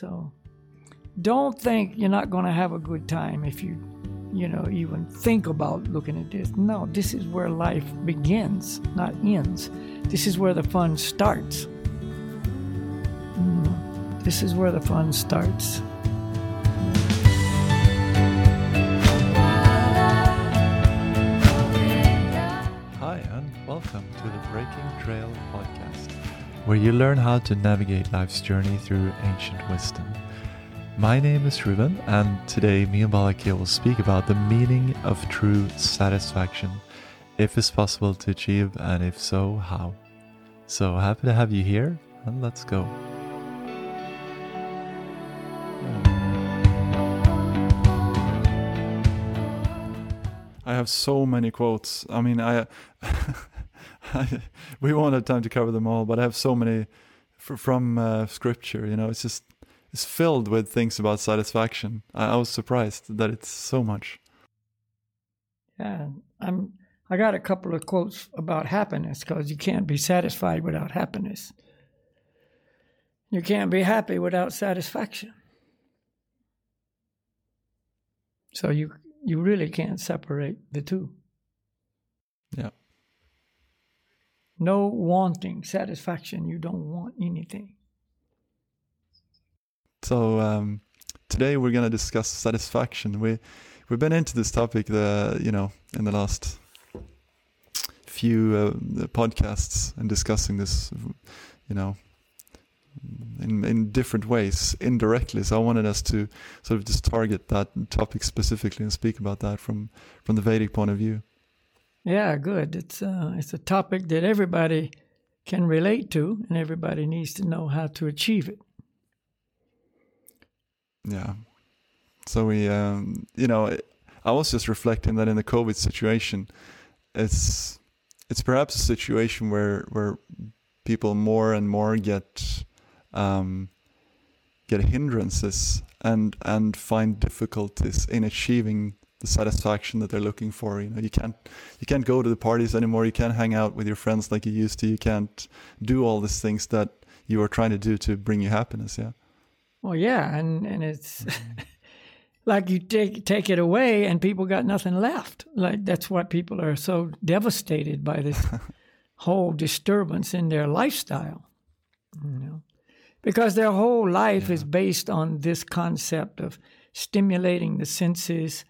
So don't think you're not going to have a good time if you, you know, even think about looking at this. No, this is where life begins, not ends. This is where the fun starts. Mm, this is where the fun starts. Where you learn how to navigate life's journey through ancient wisdom. My name is Ruben, and today me and Balakia will speak about the meaning of true satisfaction, if it's possible to achieve, and if so, how. So happy to have you here, and let's go. I have so many quotes. I mean, I, we won't have time to cover them all, but I have so many from uh, scripture. You know, it's just it's filled with things about satisfaction. I, I was surprised that it's so much. Yeah, I'm. I got a couple of quotes about happiness because you can't be satisfied without happiness. You can't be happy without satisfaction. So you you really can't separate the two. Yeah. No wanting satisfaction. You don't want anything. So um, today we're gonna discuss satisfaction. We we've been into this topic the you know in the last few uh, podcasts and discussing this you know in in different ways indirectly. So I wanted us to sort of just target that topic specifically and speak about that from from the Vedic point of view. Yeah, good. It's uh, it's a topic that everybody can relate to, and everybody needs to know how to achieve it. Yeah. So we, um, you know, I was just reflecting that in the COVID situation, it's it's perhaps a situation where where people more and more get um, get hindrances and and find difficulties in achieving the satisfaction that they're looking for. You know, you can't you can't go to the parties anymore. You can't hang out with your friends like you used to. You can't do all these things that you were trying to do to bring you happiness. Yeah. Well, yeah, and and it's mm-hmm. like you take take it away, and people got nothing left. Like that's what people are so devastated by this whole disturbance in their lifestyle. You know, because their whole life Yeah. is based on this concept of stimulating the senses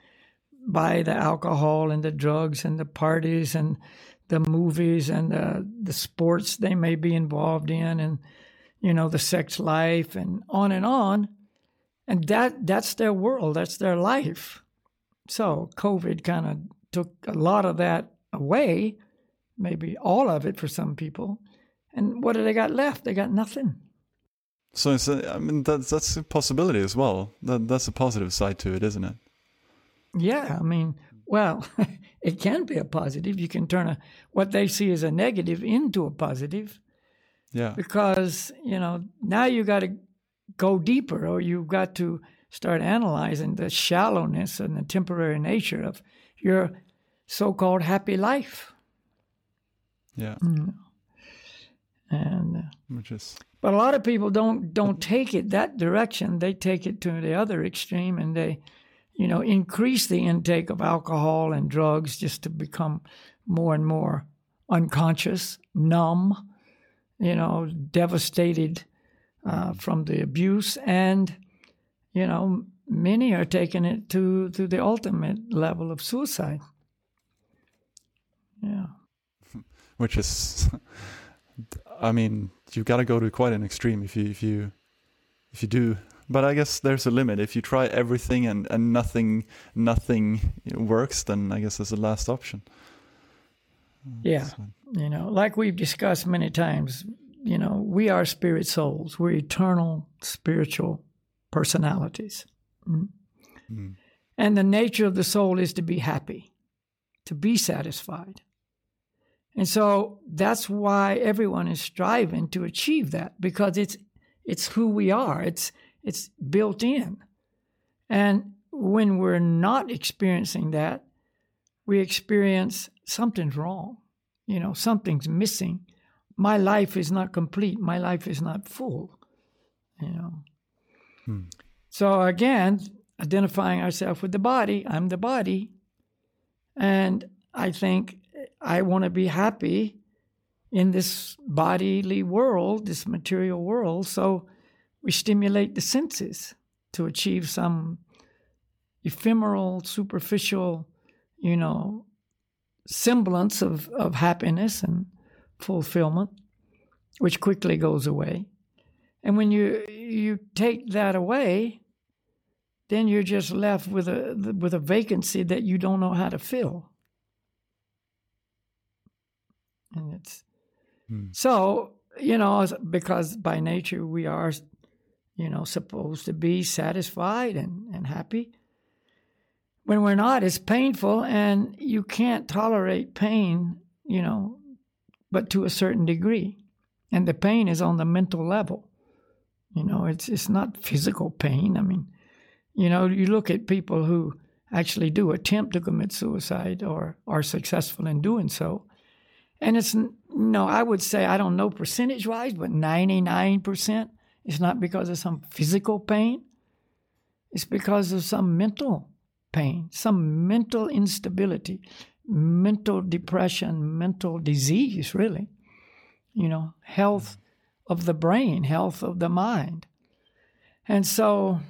by the alcohol and the drugs and the parties and the movies and the the sports they may be involved in and you know the sex life and on and on. And that that's their world. That's their life. So covid kind of took a lot of that away maybe all of it for some people. And what do they got left? They got nothing. So it's a, I mean that's that's a possibility as well. That that's a positive side to it, isn't it? Yeah i mean well it can be a positive. You can turn a what they see as a negative into a positive. Yeah. because you know now you got to go deeper or you've got to start analyzing the shallowness and the temporary nature of your so-called happy life. Yeah. and uh, Which is but a lot of people don't don't take it that direction. They take it to the other extreme and they you know increase the intake of alcohol and drugs just to become more and more unconscious numb you know devastated uh, from the abuse and you know many are taking it to to the ultimate level of suicide yeah which is I mean, you've got to go to quite an extreme if you if you if you do. But I guess there's a limit. If you try everything and and nothing nothing works, then I guess there's a last option. yeah So- You know, like we've discussed many times, you know, we are spirit souls. We're eternal spiritual personalities. Mm. Mm. And the nature of the soul is to be happy, to be satisfied. And so that's why everyone is striving to achieve that because it's it's who we are. It's it's built in. And when we're not experiencing that, we experience something's wrong. You know, something's missing. My life is not complete. My life is not full. You know. Hmm. So again, identifying ourselves with the body, I'm the body. And I think I want to be happy in this bodily world, this material world. So we stimulate the senses to achieve some ephemeral, superficial, you know, semblance of, of happiness and fulfillment, which quickly goes away. And when you you take that away, then you're just left with a with a vacancy that you don't know how to fill. And it's Hmm. so you know because by nature we are you know supposed to be satisfied and, and happy. When we're not, it's painful, and you can't tolerate pain, you know, but to a certain degree. And the pain is on the mental level. You know, it's it's not physical pain. I mean, you know, you look at people who actually do attempt to commit suicide or are successful in doing so, and it's no, I would say I don't know percentage wise, but ninety nine percent. It's not because of some physical pain. It's because of some mental pain, some mental instability, mental depression, mental disease, really. You know, health of the brain, health of the mind. And so,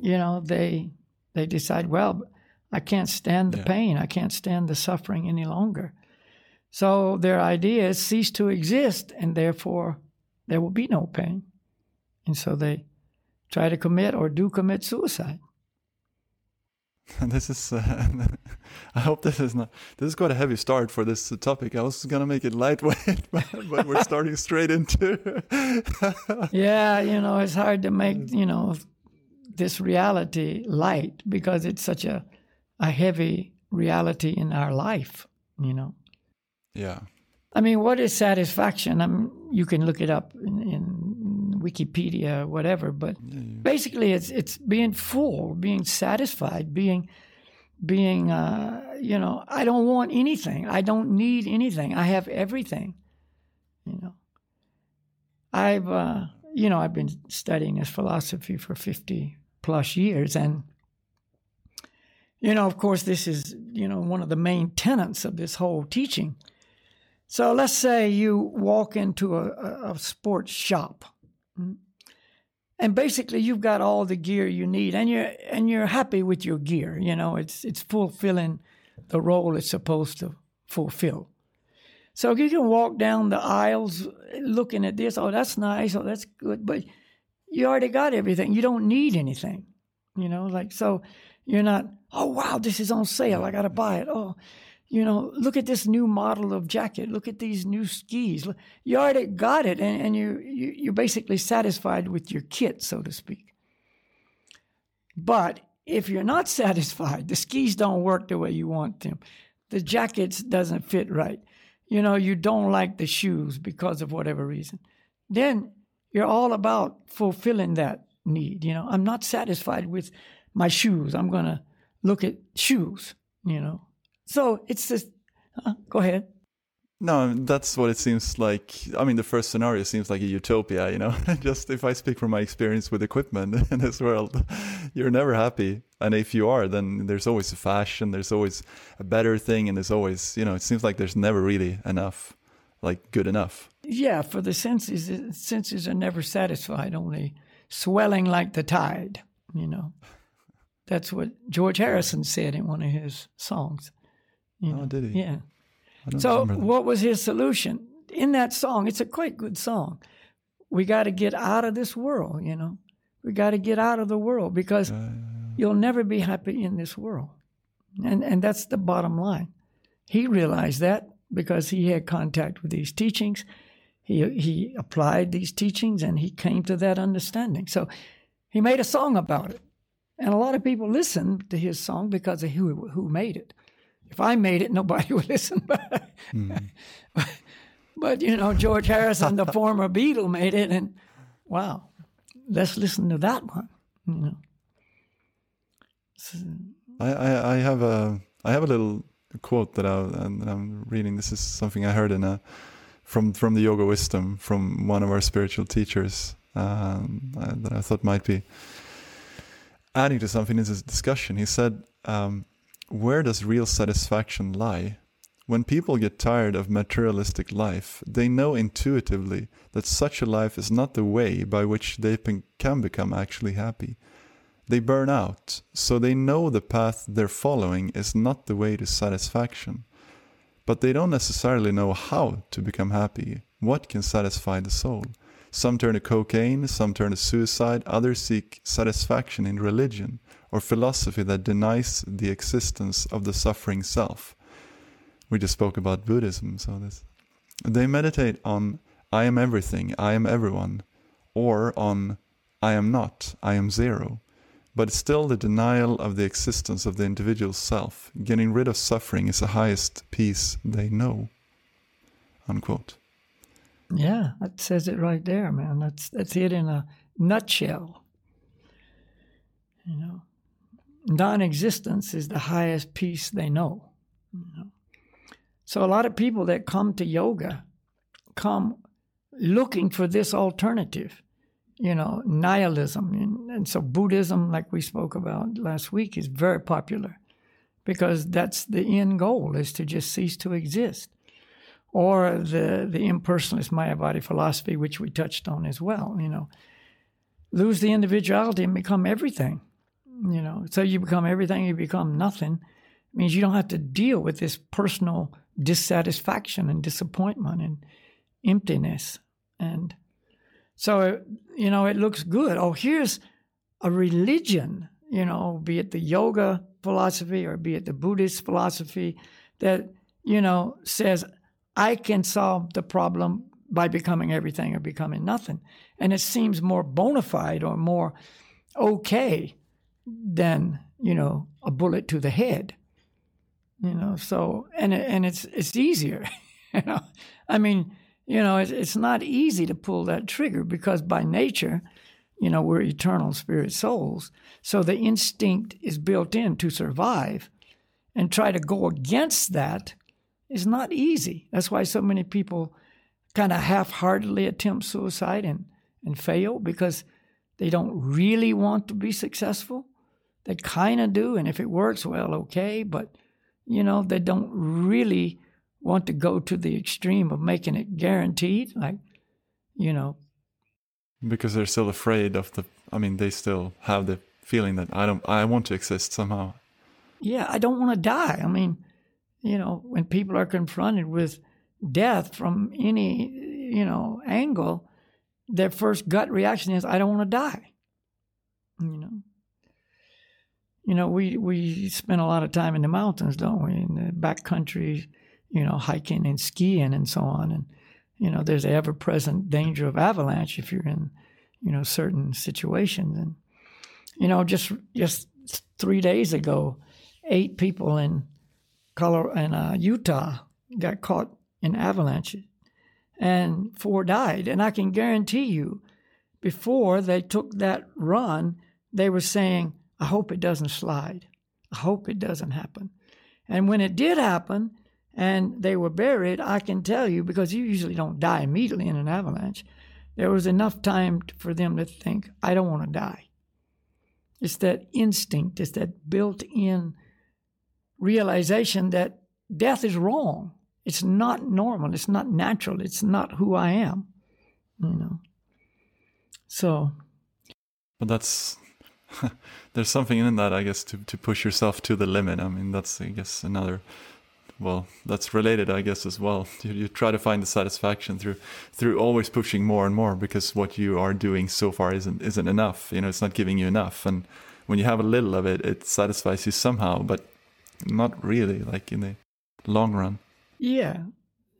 you know, they they decide, well, I can't stand the Yeah. pain, I can't stand the suffering any longer. So their ideas cease to exist, and therefore there will be no pain. And so they try to commit or do commit suicide. This is, uh, I hope this is not, this is quite a heavy start for this topic. I was going to make it lightweight, but, but we're starting straight into. yeah, you know, it's hard to make, you know, this reality light because it's such a, a heavy reality in our life, you know. yeah. I mean, what is satisfaction? I mean, you can look it up in, in Wikipedia, whatever, but basically it's it's being full, being satisfied, being being uh, you know, I don't want anything. I don't need anything. I have everything. You know. I've uh, you know, I've been studying this philosophy for 50 plus years and you know, of course this is, you know, one of the main tenets of this whole teaching. So let's say you walk into a, a, sports shop, Mm-hmm. and basically you've got all the gear you need, and you're and you're happy with your gear. You know, it's it's fulfilling the role it's supposed to fulfill. So you can walk down the aisles looking at this. Oh, that's nice. Oh, that's good. But you already got everything. You don't need anything. You know, like so you're not. Oh wow, this is on sale. I got to buy it. Oh, you know, look at this new model of jacket. Look at these new skis. You already got it, and, and you, you you're basically satisfied with your kit, so to speak. But if you're not satisfied, the skis don't work the way you want them. The jackets doesn't fit right. You know, you don't like the shoes because of whatever reason. Then you're all about fulfilling that need. You know, I'm not satisfied with my shoes. I'm going to look at shoes, you know. So it's just, uh, go ahead. No, that's what it seems like. I mean, the first scenario seems like a utopia, you know. Just if I speak from my experience with equipment in this world, you're never happy. And if you are, then there's always a fashion, there's always a better thing, and there's always, you know, it seems like there's never really enough, like good enough. Yeah, for the senses, senses are never satisfied, only swelling like the tide, you know. That's what George Harrison said in one of his songs. You oh, know? Oh, did he? Yeah. So, what was his solution? In that song, it's a quite good song. We got to get out of this world, you know. We got to get out of the world because you'll never be happy in this world. And and that's the bottom line. He realized that because he had contact with these teachings. He he applied these teachings and he came to that understanding. So he made a song about it. And a lot of people listened to his song because of who who made it. If I made it, nobody would listen. but you know, George Harrison, the former Beatle, made it, and wow, let's listen to that one. You know, I, I, I have a I have a little quote that, I, and that I'm reading. This is something I heard in a from from the Yoga Wisdom from one of our spiritual teachers, um, uh, that I thought might be adding to something in this discussion. He said, um, Where does real satisfaction lie? When people get tired of materialistic life, they know intuitively that such a life is not the way by which they can become actually happy. They burn out, so they know the path they're following is not the way to satisfaction. But they don't necessarily know how to become happy, what can satisfy the soul. Some turn to cocaine, some turn to suicide, others seek satisfaction in religion or philosophy that denies the existence of the suffering self. We just spoke about Buddhism, so this. They meditate on I am everything, I am everyone, or on I am not, I am zero. But still, the denial of the existence of the individual self, getting rid of suffering, is the highest peace they know. Unquote. Yeah, that says it right there, man. That's that's it in a nutshell. You know, non-existence is the highest peace they know? So a lot of people that come to yoga come looking for this alternative, you know, nihilism. And, and so Buddhism, like we spoke about last week, is very popular because that's the end goal is to just cease to exist or the the impersonalist Mayavadi philosophy, which we touched on as well. You know, lose the individuality and become everything. You know, so you become everything, you become nothing. It means you don't have to deal with this personal dissatisfaction and disappointment and emptiness. And so, you know, it looks good. Oh, here's a religion, you know, be it the yoga philosophy or be it the Buddhist philosophy that, you know, says I can solve the problem by becoming everything or becoming nothing. And it seems more bona fide or more okay than, you know, a bullet to the head. You know, so and and it's it's easier. you know, I mean, you know, it's, it's not easy to pull that trigger because by nature, you know, we're eternal spirit souls. So the instinct is built in to survive, and try to go against that is not easy. That's why so many people kind of half heartedly attempt suicide and, and fail because they don't really want to be successful. They kind of do, and if it works, well, okay, but you know, they don't really want to go to the extreme of making it guaranteed, like, you know. Because they're still afraid of the, I mean, they still have the feeling that I don't, I want to exist somehow. Yeah, I don't want to die. I mean, you know, when people are confronted with death from any, you know, angle, their first gut reaction is, I don't want to die. You know. You know, we, we spend a lot of time in the mountains, don't we? In the back country, you know, hiking and skiing and so on. And, you know, there's the ever present danger of avalanche if you're in, you know, certain situations. And, you know, just just three days ago, eight people in Colorado and uh, Utah got caught in avalanches, and four died. And I can guarantee you, before they took that run, they were saying, "I hope it doesn't slide. I hope it doesn't happen." And when it did happen, and they were buried, I can tell you because you usually don't die immediately in an avalanche. There was enough time for them to think, "I don't want to die." It's that instinct. It's that built-in realization that death is wrong. It's not normal. It's not natural. It's not who I am. You know. So. But that's there's something in that, I guess, to to push yourself to the limit. I mean, that's I guess another. Well, that's related, I guess, as well. You, you try to find the satisfaction through through always pushing more and more because what you are doing so far isn't isn't enough. You know, it's not giving you enough, and when you have a little of it, it satisfies you somehow. But not really, like in the long run. Yeah.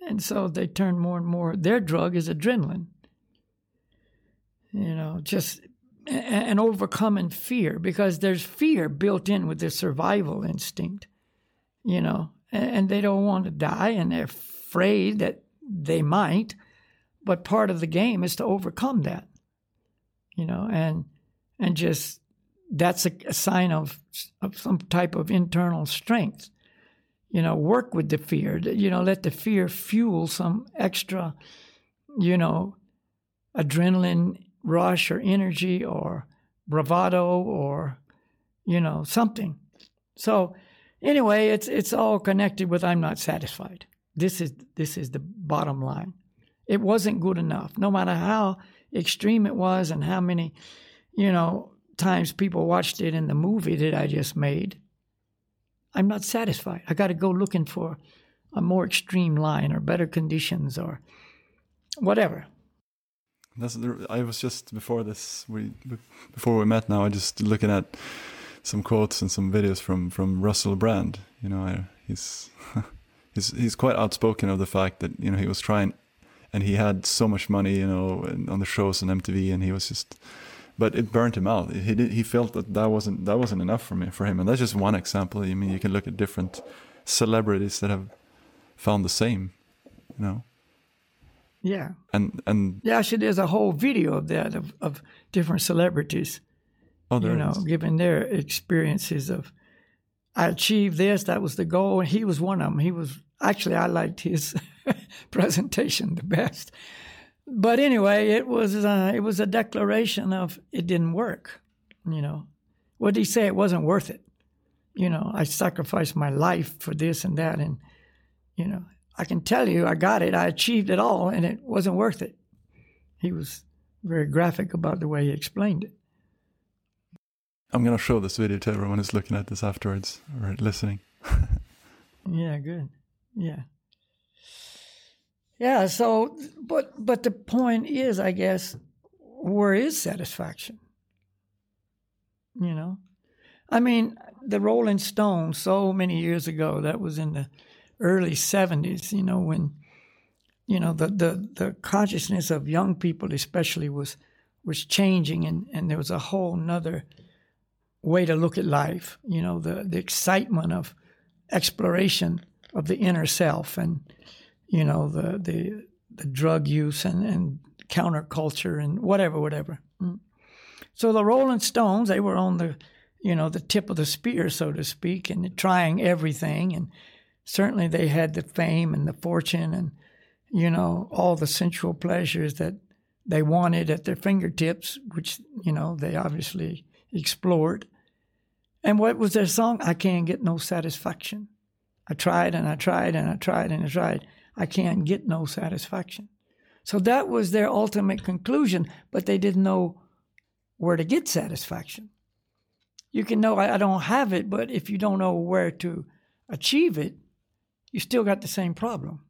And so they turn more and more. Their drug is adrenaline. You know, just and overcoming fear because there's fear built in with the survival instinct, you know, and they don't want to die and they're afraid that they might, but part of the game is to overcome that, you know, and and just that's a, a sign of, of some type of internal strength. You know, work with the fear. You know, let the fear fuel some extra, you know, adrenaline rush or energy or bravado or, you know, something. So anyway, it's it's all connected with I'm not satisfied. This is this is the bottom line. It wasn't good enough, no matter how extreme it was and how many, you know, times people watched it in the movie that I just made. I'm not satisfied. I got to go looking for a more extreme line or better conditions or whatever. That's I was just before this we before we met now. I just looking at some quotes and some videos from from Russell Brand. You know, I, he's he's he's quite outspoken of the fact that you know he was trying, and he had so much money, you know, on the shows on MTV, and he was just, but it burnt him out. He did he felt that that wasn't that wasn't enough for me for him, and that's just one example. I mean, you can look at different celebrities that have found the same, you know. Yeah. And and yeah, actually, there's a whole video of that of, of different celebrities. Oh, there you know, is. giving their experiences of, I achieved this. That was the goal, and he was one of them. He was actually I liked his presentation the best. But anyway, it was uh, it was a declaration of it didn't work. You know, what did he say? It wasn't worth it. You know, I sacrificed my life for this and that, and you know, I can tell you, I got it. I achieved it all, and it wasn't worth it. He was very graphic about the way he explained it. I'm gonna show this video to everyone who's looking at this afterwards or listening. yeah, good. Yeah. Yeah, so but but the point is, I guess, where is satisfaction? You know? I mean, the Rolling Stones so many years ago, that was in the early 70s, you know, when, you know, the, the, the consciousness of young people especially was was changing and, and there was a whole nother way to look at life, you know, the, the excitement of exploration of the inner self and, you know, the the, the drug use and, and counterculture and whatever, whatever. Mm. So the Rolling Stones, they were on the, you know, the tip of the spear, so to speak, and trying everything and certainly they had the fame and the fortune and you know all the sensual pleasures that they wanted at their fingertips which you know they obviously explored. And what was their song? I can't get no satisfaction. I tried and i tried and i tried and i tried. I can't get no satisfaction. So that was their ultimate conclusion but they didn't know where to get satisfaction. You can know i, I don't have it but if you don't know where to achieve it you still got the same problem.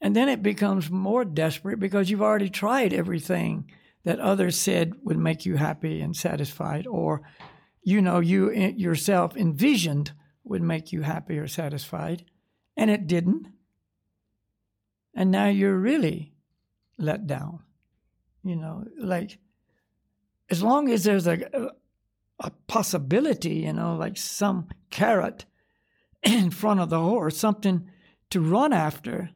And then it becomes more desperate because you've already tried everything that others said would make you happy and satisfied, or you know, you eh, yourself envisioned would make you happy or satisfied, and it didn't. And now you're really let down. You know, like as long as there's a, a possibility, you know, like some carrot in front of the horse, something to run after,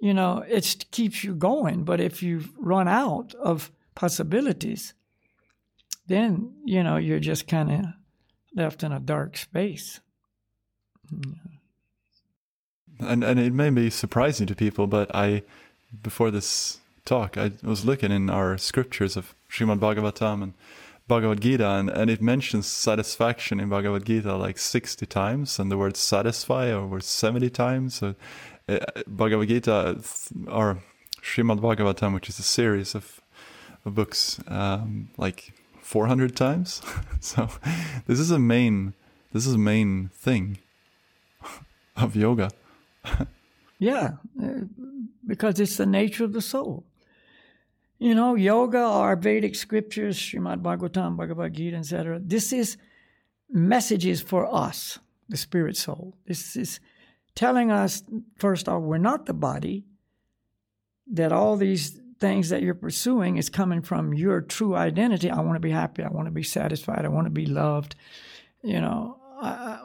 you know, it keeps you going. But if you run out of possibilities, then, you know, you're just kind of left in a dark space. Mm-hmm. And and it may be surprising to people, but I, before this talk, I was looking in our scriptures of Srimad Bhagavatam and Bhagavad Gita, and, and it mentions satisfaction in Bhagavad Gita like 60 times, and the word satisfy over 70 times. So, uh, Bhagavad Gita, or Srimad Bhagavatam, which is a series of, of books, um, like 400 times. so, this is a main, this is a main thing of yoga. yeah, uh, because it's the nature of the soul. You know, yoga or Vedic scriptures, Srimad Bhagavatam, Bhagavad Gita, etc. This is messages for us, the spirit soul. This is telling us, first off, we're not the body, that all these things that you're pursuing is coming from your true identity. I want to be happy. I want to be satisfied. I want to be loved. You know,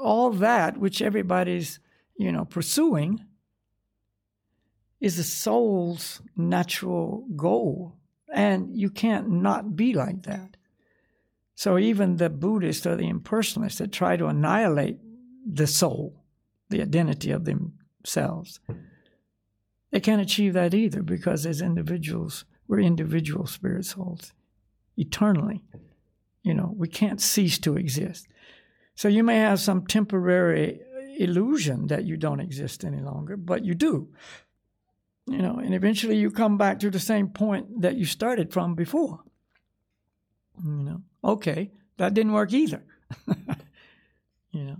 all that, which everybody's, you know, pursuing, is the soul's natural goal. And you can't not be like that. So even the Buddhists or the impersonalists that try to annihilate the soul, the identity of themselves, they can't achieve that either because as individuals, We're individual spirit souls eternally. You know, we can't cease to exist. So you may have some temporary illusion that you don't exist any longer, but you do. You know, and eventually you come back to the same point that you started from before. You know, okay, that didn't work either. you know,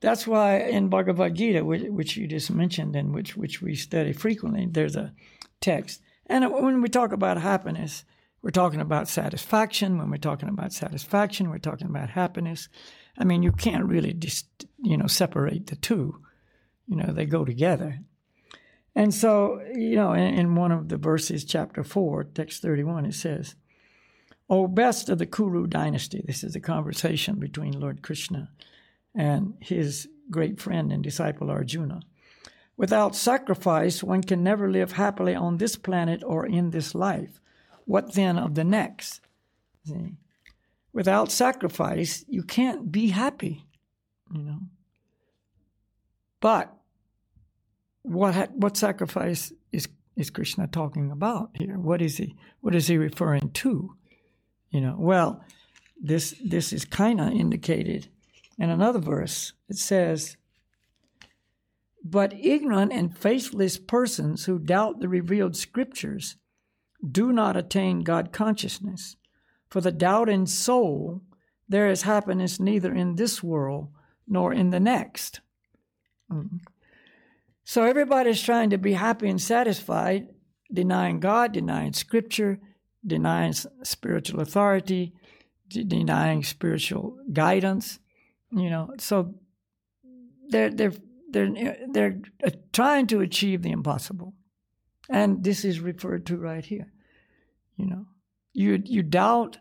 that's why in Bhagavad Gita, which, which, you just mentioned and which which we study frequently, there's a text. And when we talk about happiness, we're talking about satisfaction. When we're talking about satisfaction, we're talking about happiness. I mean, you can't really just you know separate the two. You know, they go together. And so, you know, in, in one of the verses, chapter four, text thirty-one, it says. O best of the Kuru dynasty, this is a conversation between Lord Krishna and his great friend and disciple Arjuna. Without sacrifice, one can never live happily on this planet or in this life. What then of the next? See? Without sacrifice, you can't be happy, you know. But what what sacrifice is is Krishna talking about here? What is he what is he referring to? You know, well, this this is kind of indicated in another verse. It says, "But ignorant and faithless persons who doubt the revealed scriptures do not attain God consciousness. For the doubting soul, there is happiness neither in this world nor in the next." Mm. So everybody's trying to be happy and satisfied, denying God, denying Scripture, denying spiritual authority, denying spiritual guidance. You know, so they're they're they're they're uh, trying to achieve the impossible, and this is referred to right here. You know, you you doubt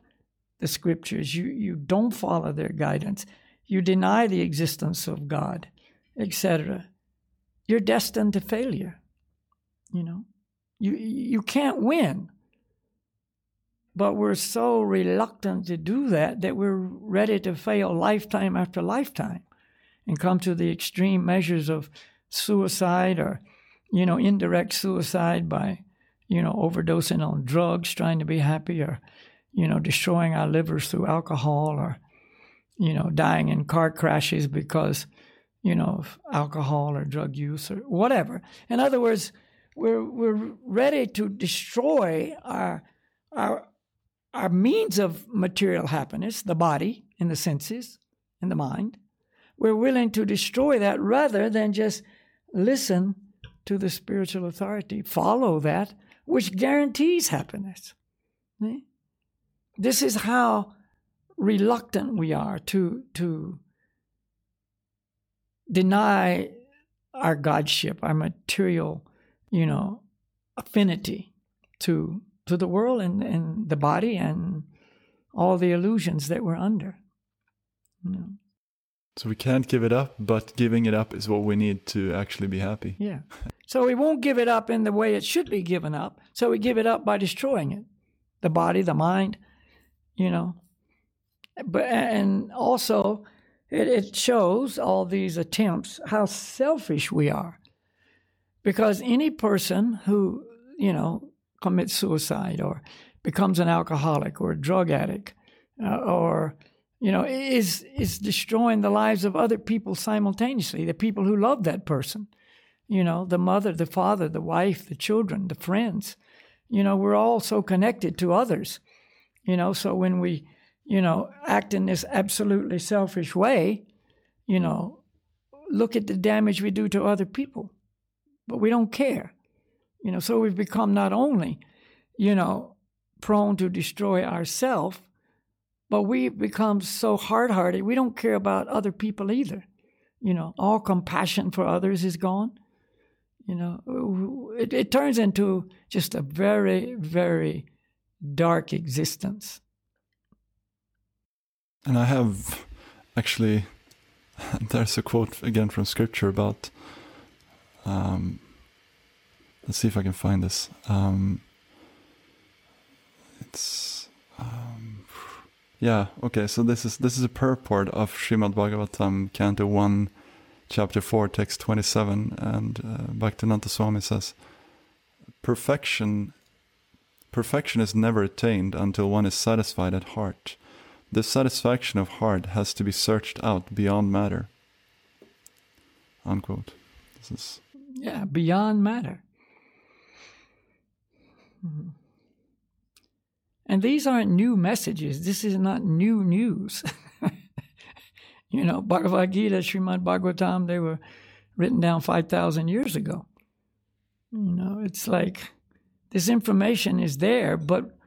the scriptures. You you don't follow their guidance. You deny the existence of God, etc. You're destined to failure. You know, you you can't win. But we're so reluctant to do that that we're ready to fail lifetime after lifetime and come to the extreme measures of suicide or, you know, indirect suicide by, you know, overdosing on drugs, trying to be happy, or, you know, destroying our livers through alcohol or, you know, dying in car crashes because, you know, alcohol or drug use or whatever. In other words, we're, we're ready to destroy our, our, our means of material happiness, the body and the senses and the mind, we're willing to destroy that rather than just listen to the spiritual authority, follow that, which guarantees happiness. This is how reluctant we are to, to deny our godship, our material, you know, affinity to to the world and, and the body and all the illusions that we're under. You know. So we can't give it up, but giving it up is what we need to actually be happy. Yeah. So we won't give it up in the way it should be given up. So we give it up by destroying it. The body, the mind, you know. But and also it, it shows all these attempts how selfish we are. Because any person who, you know, commits suicide or becomes an alcoholic or a drug addict uh, or you know is is destroying the lives of other people simultaneously the people who love that person. You know the mother the father the wife the children the friends. You know we're all so connected to others. You know so when we you know act in this absolutely selfish way you know look at the damage we do to other people but we don't care you know, so we've become not only, you know, prone to destroy ourselves, but we've become so hard hearted, we don't care about other people either. You know, all compassion for others is gone. You know, it, it turns into just a very, very dark existence. And I have actually, there's a quote again from scripture about um, Let's see if I can find this. Um, it's um, yeah okay. So this is this is a purport of Srimad Bhagavatam, Canto One, Chapter Four, Text Twenty Seven, and uh, Bhaktivedanta Swami says, "Perfection, perfection is never attained until one is satisfied at heart. This satisfaction of heart has to be searched out beyond matter. Unquote. This is yeah, beyond matter. Mm-hmm. And these aren't new messages. This is not new news. you know, Bhagavad Gita, Srimad Bhagavatam, they were written down 5,000 years ago. You know, it's like this information is there, but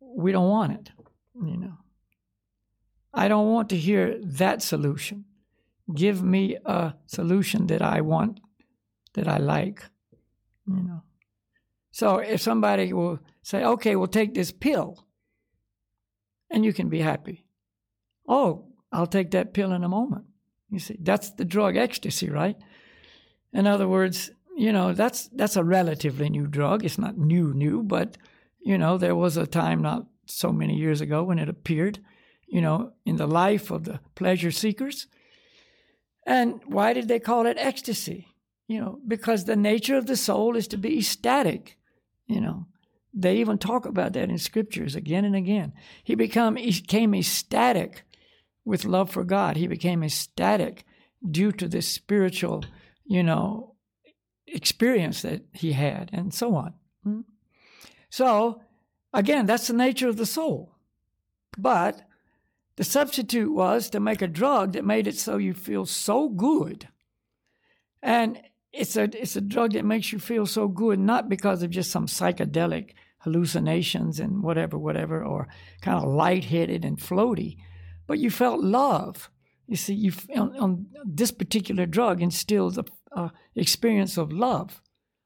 we don't want it. You know, I don't want to hear that solution. Give me a solution that I want, that I like. You know, so if somebody will say, okay, we'll take this pill and you can be happy. Oh, I'll take that pill in a moment. You see, that's the drug ecstasy, right? In other words, you know, that's that's a relatively new drug. It's not new, new, but you know, there was a time not so many years ago when it appeared, you know, in the life of the pleasure seekers. And why did they call it ecstasy? You know, because the nature of the soul is to be ecstatic. You know, they even talk about that in scriptures again and again. He become he became ecstatic with love for God. He became ecstatic due to this spiritual, you know, experience that he had, and so on. Hmm? So, again, that's the nature of the soul. But the substitute was to make a drug that made it so you feel so good. And it's a it's a drug that makes you feel so good not because of just some psychedelic hallucinations and whatever whatever or kind of lightheaded and floaty but you felt love. You see you on, on this particular drug instills a experience of love.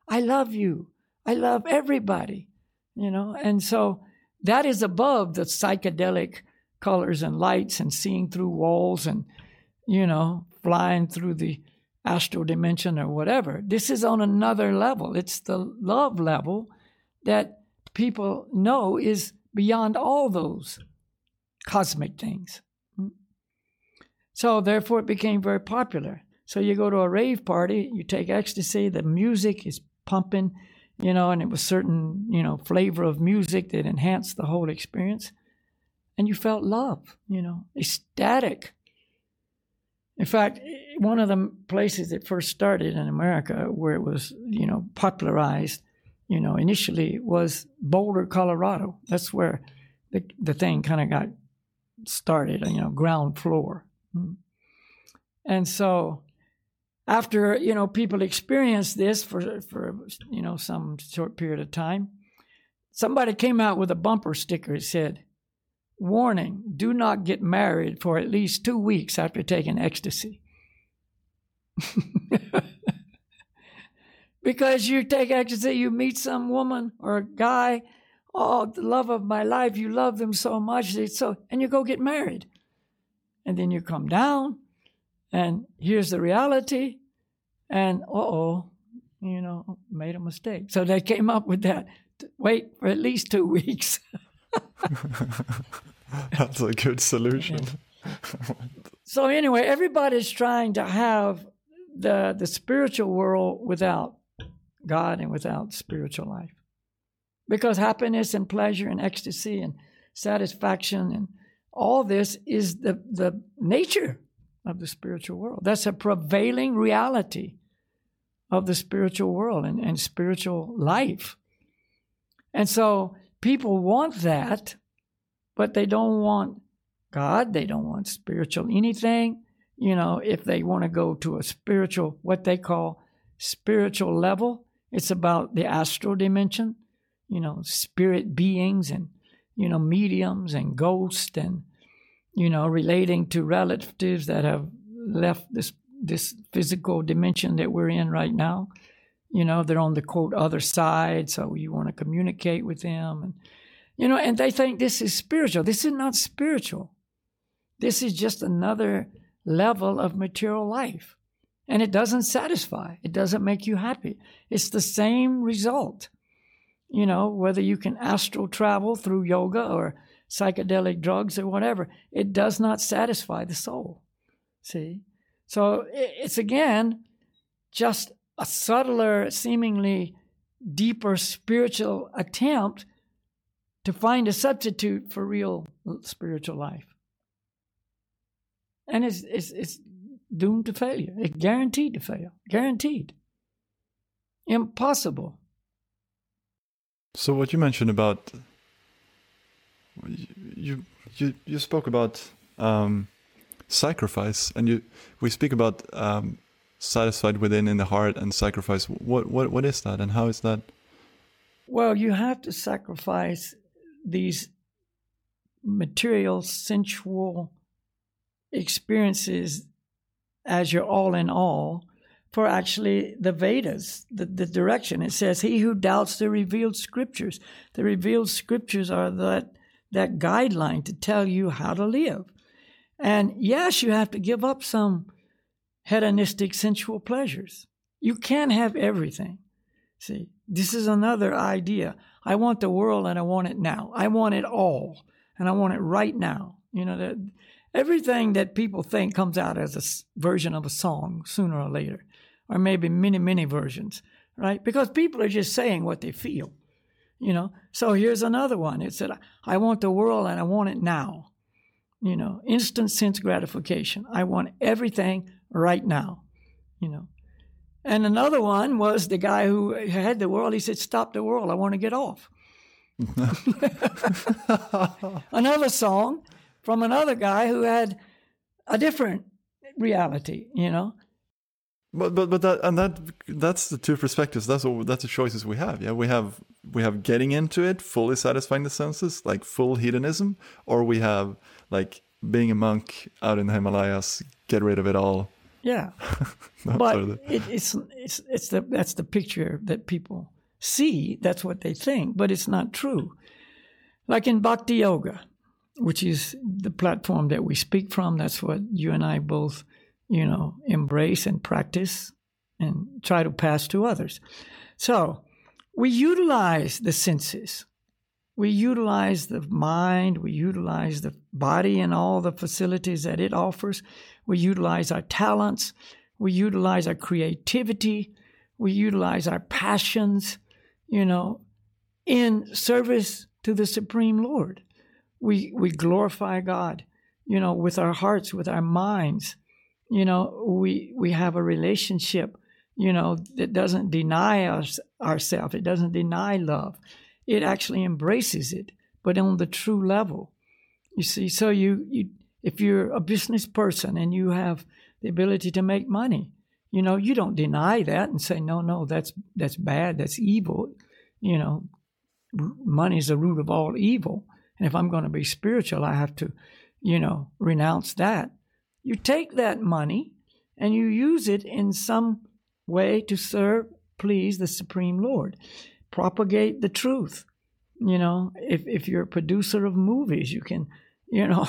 I love you. I love everybody you know? And so that is above the psychedelic colors and lights and seeing through walls and you know flying through the astral dimension or whatever. This is on another level. It's the love level that people know is beyond all those cosmic things. Hmm. So, therefore, it became very popular. So, you go to a rave party, you take ecstasy, the music is pumping, you know, and it was certain, you know, flavor of music that enhanced the whole experience. And you felt love, you know, ecstatic. In fact, one of the places it first started in America where it was, you know, popularized, you know, initially was Boulder, Colorado. That's where the, the thing kind of got started, you know, ground floor. Hmm. And so after, you know, people experienced this for, for, you know, some short period of time, somebody came out with a bumper sticker that said, Warning, do not get married for at least two weeks after taking ecstasy. because you take ecstasy, you meet some woman or a guy, oh, the love of my life, you love them so much, so, and you go get married. And then you come down, and here's the reality, and uh oh, you know, made a mistake. So they came up with that. Wait for at least two weeks. That's a good solution. so anyway, everybody's trying to have the the spiritual world without God and without spiritual life. Because happiness and pleasure and ecstasy and satisfaction and all this is the, the nature of the spiritual world. That's a prevailing reality of the spiritual world and, and spiritual life. And so people want that, but they don't want God, they don't want spiritual anything. You know, if they want to go to a spiritual, what they call spiritual level, it's about the astral dimension, you know, spirit beings and, you know, mediums and ghosts and, you know, relating to relatives that have left this this physical dimension that we're in right now you know they're on the quote other side so you want to communicate with them and you know and they think this is spiritual. This is not spiritual. This is just another level of material life and it doesn't satisfy. It doesn't make you happy. It's the same result. You know whether you can astral travel through yoga or psychedelic drugs or whatever it does not satisfy the soul. See? So it's again just a subtler, seemingly deeper spiritual attempt to find a substitute for real spiritual life. And it's, it's, it's doomed to failure. It's guaranteed to fail. Guaranteed. Impossible. So what you mentioned about you you you spoke about um, sacrifice, and you we speak about um, satisfied within in the heart and sacrifice. What what what is that, and how is that? Well, you have to sacrifice these material, sensual experiences as your all in all for actually the Vedas, the, the direction. It says, He who doubts the revealed scriptures. The revealed scriptures are that, that guideline to tell you how to live. And yes, you have to give up some hedonistic sensual pleasures. You can't have everything. See, this is another idea. I want the world and I want it now. I want it all and I want it right now. You know, that everything that people think comes out as a version of a song sooner or later, or maybe many, many versions, right? Because people are just saying what they feel, you know. So here's another one. It said, I want the world and I want it now. You know, instant sense gratification. I want everything right now, you know. And another one was the guy who had the world. He said, Stop the world. I want to get off. another song from another guy who had a different reality, you know. But but but that and that that's the two perspectives. That's all. That's the choices we have. Yeah, we have we have getting into it, fully satisfying the senses, like full hedonism, or we have like being a monk out in the Himalayas, get rid of it all, yeah, but it, it's it's it's the that's the picture that people see. That's what they think, but it's not true. Like in Bhakti Yoga, which is the platform that we speak from. That's what you and I both, you know, embrace and practice and try to pass to others. So we utilize the senses. We utilize the mind, we utilize the body and all the facilities that it offers. We utilize our talents. We utilize our creativity. We utilize our passions, you know, in service to the Supreme Lord. We, we glorify God, you know, with our hearts, with our minds. You know, we, we have a relationship, you know, that doesn't deny us ourselves. It doesn't deny love. It actually embraces it, but on the true level. You see, so you, you if you're a business person and you have the ability to make money, you know, you don't deny that and say, no, no, that's that's bad, that's evil. You know, money is the root of all evil. And if I'm going to be spiritual, I have to, you know, renounce that. You take that money and you use it in some way to serve, please the Supreme Lord. Propagate the truth. You know, if, if you're a producer of movies, you can, you know,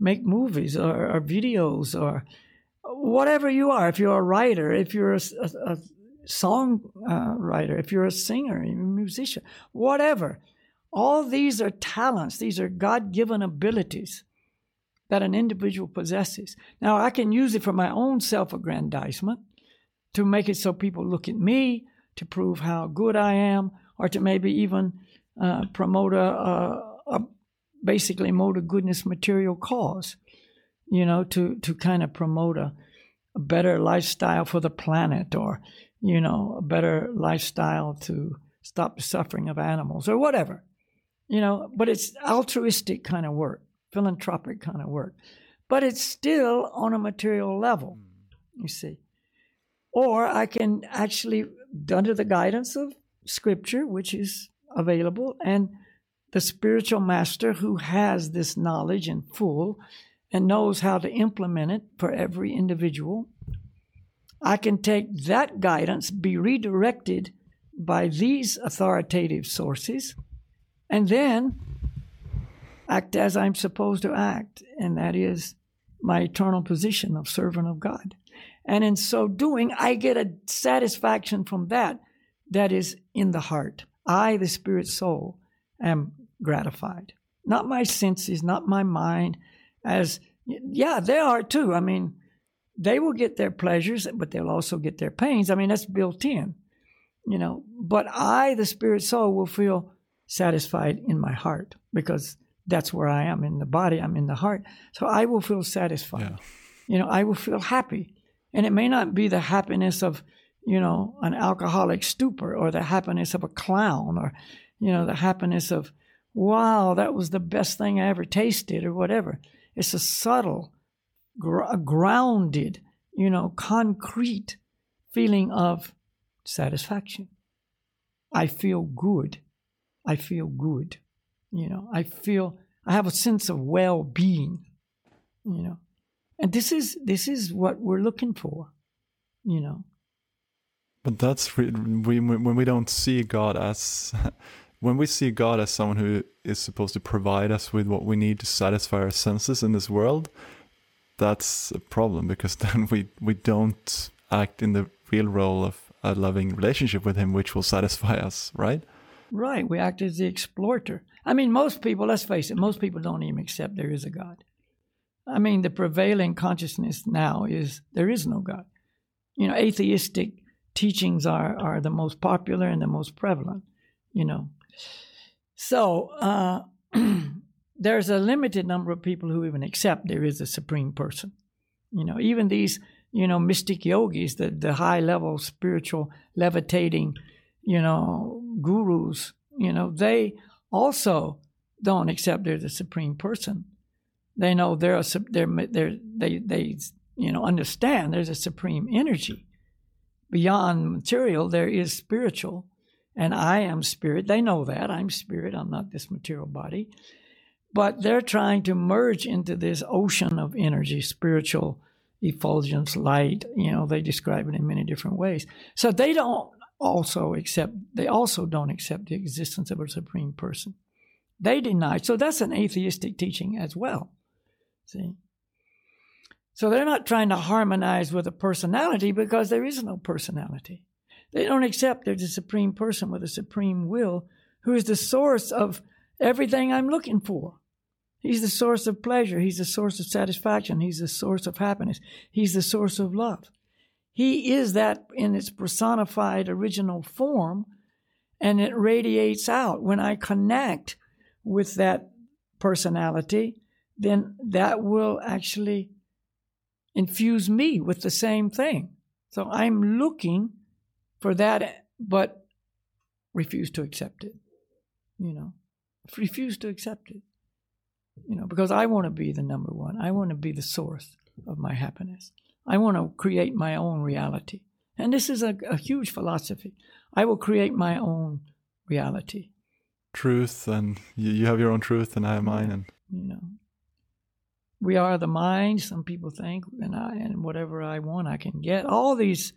make movies or, or videos or whatever you are. If you're a writer, if you're a, a, a song uh, writer, if you're a singer, a musician, whatever. All these are talents. These are God given abilities that an individual possesses. Now, I can use it for my own self aggrandizement to make it so people look at me, to prove how good I am, or to maybe even uh, promote a, a, a, basically mode of goodness material cause, you know, to, to kind of promote a, a better lifestyle for the planet or, you know, a better lifestyle to stop the suffering of animals or whatever, you know, but it's altruistic kind of work, philanthropic kind of work, but it's still on a material level, you see. Or I can actually, under the guidance of scripture, which is available, and the spiritual master who has this knowledge in full and knows how to implement it for every individual. I can take that guidance, be redirected by these authoritative sources, and then act as I'm supposed to act, and that is my eternal position of servant of God. And in so doing, I get a satisfaction from that that is in the heart. I, the spirit soul, am gratified. Not my senses, not my mind, as, yeah, they are too. I mean, they will get their pleasures, but they'll also get their pains. I mean, that's built in, you know. But I, the spirit soul, will feel satisfied in my heart because that's where I am in the body, I'm in the heart. So I will feel satisfied. Yeah. You know, I will feel happy. And it may not be the happiness of, you know, an alcoholic stupor or the happiness of a clown or, you know, the happiness of, wow, that was the best thing I ever tasted or whatever. It's a subtle, gr- grounded, you know, concrete feeling of satisfaction. I feel good. I feel good. You know, I feel I have a sense of well-being. You know, and this is this is what we're looking for. You know. But that's we, when we don't see God as when we see God as someone who is supposed to provide us with what we need to satisfy our senses in this world, that's a problem because then we we don't act in the real role of a loving relationship with Him, which will satisfy us, right? Right. We act as the exploiter. I mean, most people, let's face it, most people don't even accept there is a God. I mean, the prevailing consciousness now is there is no God. You know, atheistic teachings are, are the most popular and the most prevalent, you know. So uh, there's a limited number of people who even accept there is a supreme person. You know, even these, you know, mystic yogis, the, the high level spiritual levitating, you know, gurus, you know, they also don't accept they're the supreme person. They know they're a, they're, they're, they they you know understand there's a supreme energy beyond material. There is spiritual, and I am spirit. They know that I'm spirit. I'm not this material body, but they're trying to merge into this ocean of energy, spiritual effulgence, light. You know, they describe it in many different ways. So they don't also accept, they also don't accept the existence of a supreme person. They deny. So that's an atheistic teaching as well. See? So they're not trying to harmonize with a personality because there is no personality. They don't accept there's a supreme person with a supreme will who is the source of everything I'm looking for. He's the source of pleasure. He's the source of satisfaction. He's the source of happiness. He's the source of love. He is that in its personified original form, and it radiates out. When I connect with that personality, then that will actually infuse me with the same thing. So I'm looking for that, but refuse to accept it. You know, refuse to accept it. You know, because I want to be the number one. I want to be the source of my happiness. I want to create my own reality. And this is a, a huge philosophy. I will create my own reality. Truth, and you, you have your own truth, and I have mine. And you know, we are the mind. Some people think, and I and whatever I want, I can get. All these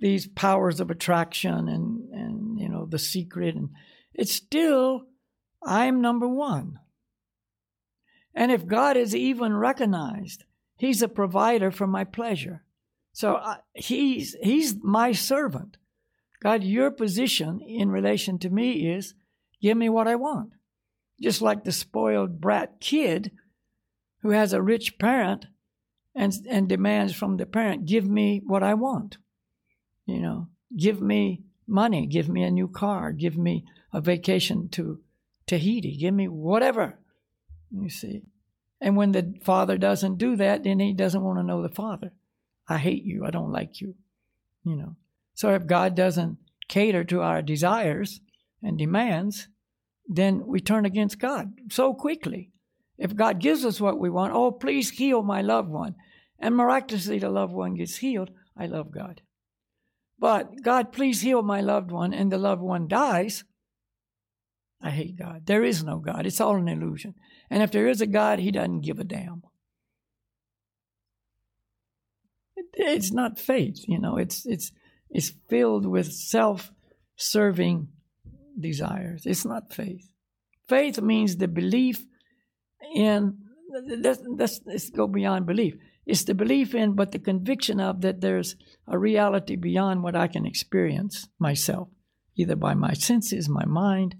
these powers of attraction, and and you know the secret, and it's still I'm number one. And if God is even recognized He's a provider for my pleasure. So I, he's he's my servant. God, your position in relation to me is give me what I want. Just like the spoiled brat kid who has a rich parent and and demands from the parent, give me what I want. You know, give me money, give me a new car, give me a vacation to Tahiti, give me whatever. You see. And when the father doesn't do that, then he doesn't want to know the father. I hate you. I don't like you. You know. So if God doesn't cater to our desires and demands, then we turn against God so quickly. If God gives us what we want, oh, please heal my loved one, and miraculously the loved one gets healed, I love God. But God, please heal my loved one, and the loved one dies, I hate God. There is no God. It's all an illusion. And if there is a God, he doesn't give a damn. It's not faith, you know. It's it's it's filled with self-serving desires. It's not faith. Faith means the belief in. Let's, let's, let's go beyond belief. It's the belief in, but the conviction of that there's a reality beyond what I can experience myself, either by my senses, my mind,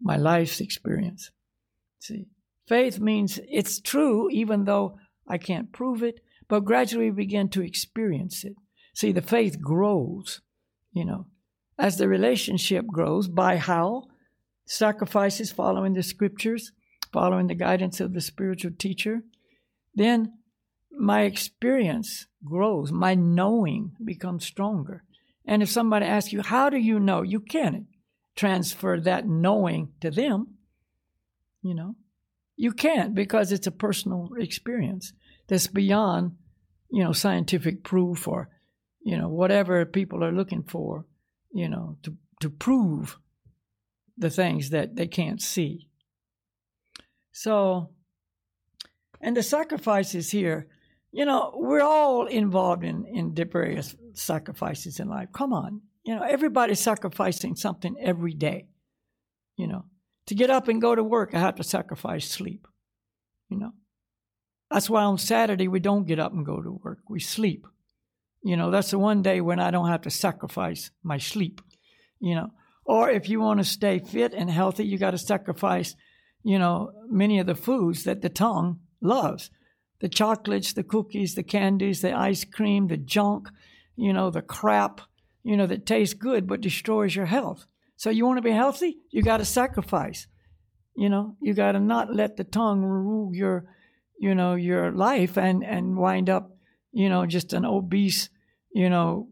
my life's experience. See, faith means it's true, even though I can't prove it, but gradually begin to experience it. See, the faith grows, you know, as the relationship grows by how? sacrifices following the scriptures, following the guidance of the spiritual teacher, then my experience grows, my knowing becomes stronger. And if somebody asks you, How do you know? You can't transfer that knowing to them. You know, you can't because it's a personal experience that's beyond, you know, scientific proof or, you know, whatever people are looking for, you know, to, to prove the things that they can't see. So, and the sacrifices here, you know, we're all involved in, in various sacrifices in life. Come on. You know, everybody's sacrificing something every day. You know, to get up and go to work, I have to sacrifice sleep. You know, that's why on Saturday we don't get up and go to work. We sleep. You know, that's the one day when I don't have to sacrifice my sleep. You know, or if you want to stay fit and healthy, you got to sacrifice, you know, many of the foods that the tongue loves the chocolates, the cookies, the candies, the ice cream, the junk, you know, the crap, you know, that tastes good but destroys your health. So you want to be healthy? You got to sacrifice. You know, you got to not let the tongue rule your, you know, your life and and wind up, you know, just an obese, you know,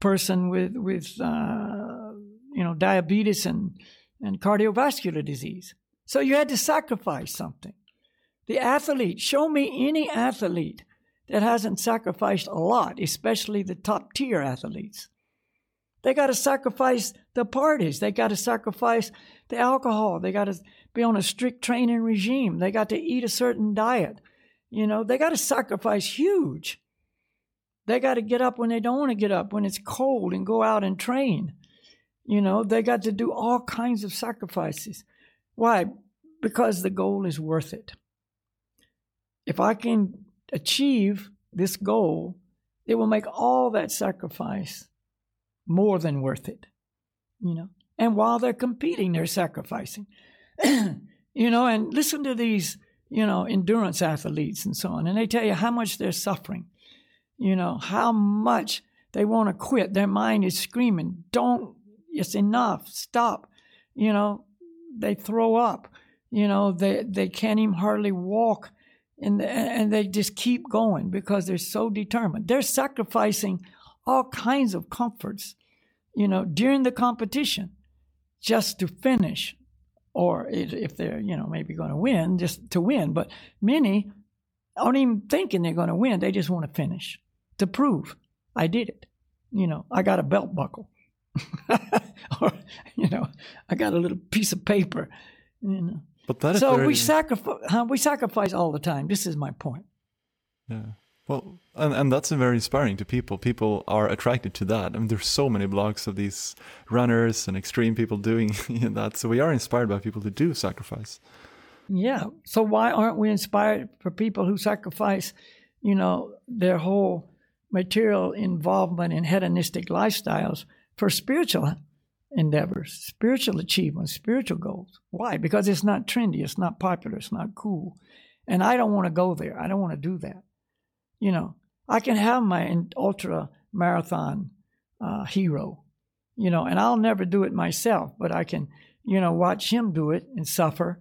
person with with uh, you know diabetes and and cardiovascular disease. So you had to sacrifice something. The athlete, show me any athlete that hasn't sacrificed a lot, especially the top tier athletes. They got to sacrifice the parties. They got to sacrifice the alcohol. They got to be on a strict training regime. They got to eat a certain diet. You know, they got to sacrifice huge. They got to get up when they don't want to get up, when it's cold, and go out and train. You know, they got to do all kinds of sacrifices. Why? Because the goal is worth it if I can achieve this goal, it will make all that sacrifice more than worth it. You know, and while they're competing, they're sacrificing. you know, and listen to these, you know, endurance athletes and so on, and they tell you how much they're suffering. You know, how much they want to quit. Their mind is screaming, "Don't! It's enough! Stop!" You know, they throw up. You know, they they can't even hardly walk and and they just keep going because they're so determined. They're sacrificing all kinds of comforts, you know, during the competition, just to finish, or if they're you know maybe going to win, just to win. But many aren't even thinking they're going to win. They just want to finish to prove I did it. You know, I got a belt buckle, or you know, I got a little piece of paper. You know, but that so we sacrifice. Huh? We sacrifice all the time. This is my point. Yeah. Well, and, and that's very inspiring to people. People are attracted to that. I mean, there's so many blogs of these runners and extreme people doing that. So we are inspired by people who do sacrifice. Yeah. So why aren't we inspired for people who sacrifice, you know, their whole material involvement in hedonistic lifestyles for spiritual endeavors, spiritual achievements, spiritual goals. Why? Because it's not trendy, it's not popular, it's not cool. And I don't want to go there. I don't want to do that. You know, I can have my ultra marathon uh, hero, you know, and I'll never do it myself, but I can, you know, watch him do it and suffer,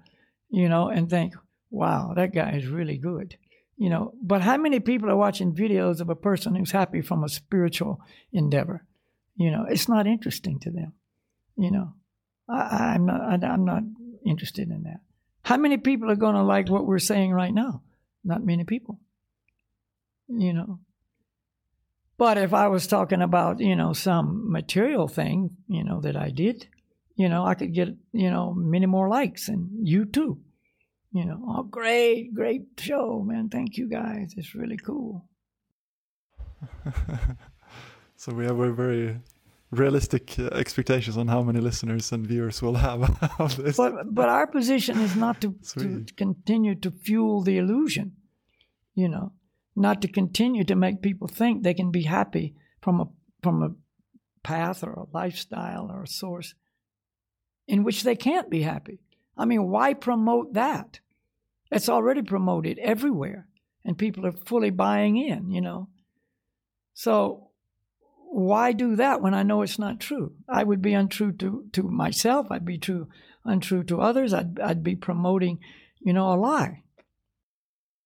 you know, and think, wow, that guy is really good. You know, but how many people are watching videos of a person who's happy from a spiritual endeavor? You know, it's not interesting to them. You know, I, am not. I, I'm not interested in that. How many people are going to like what we're saying right now? Not many people. You know. But if I was talking about, you know, some material thing, you know, that I did, you know, I could get, you know, many more likes and you too. You know, oh, great, great show, man. Thank you guys. It's really cool. so we have a very realistic uh, expectations on how many listeners and viewers we'll have of this. But but our position is not to, to continue to fuel the illusion, you know, not to continue to make people think they can be happy from a from a path or a lifestyle or a source in which they can't be happy. I mean, why promote that? It's already promoted everywhere, and people are fully buying in, you know. So why do that when I know it's not true? I would be untrue to, to myself. I'd be true untrue to others, I'd, I'd be promoting, you know, a lie.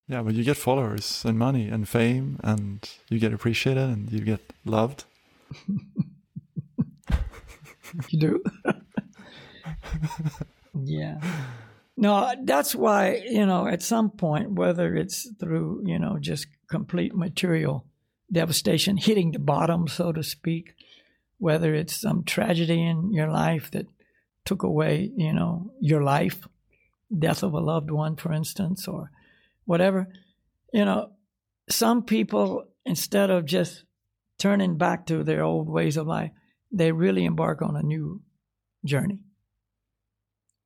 Yeah, but you get followers and money and fame, and you get appreciated and you get loved. you do? yeah. No, that's why, you know, at some point, whether it's through, you know, just complete material devastation, hitting the bottom, so to speak, whether it's some tragedy in your life that took away, you know, your life, death of a loved one, for instance, or whatever, you know, some people, instead of just turning back to their old ways of life, they really embark on a new journey.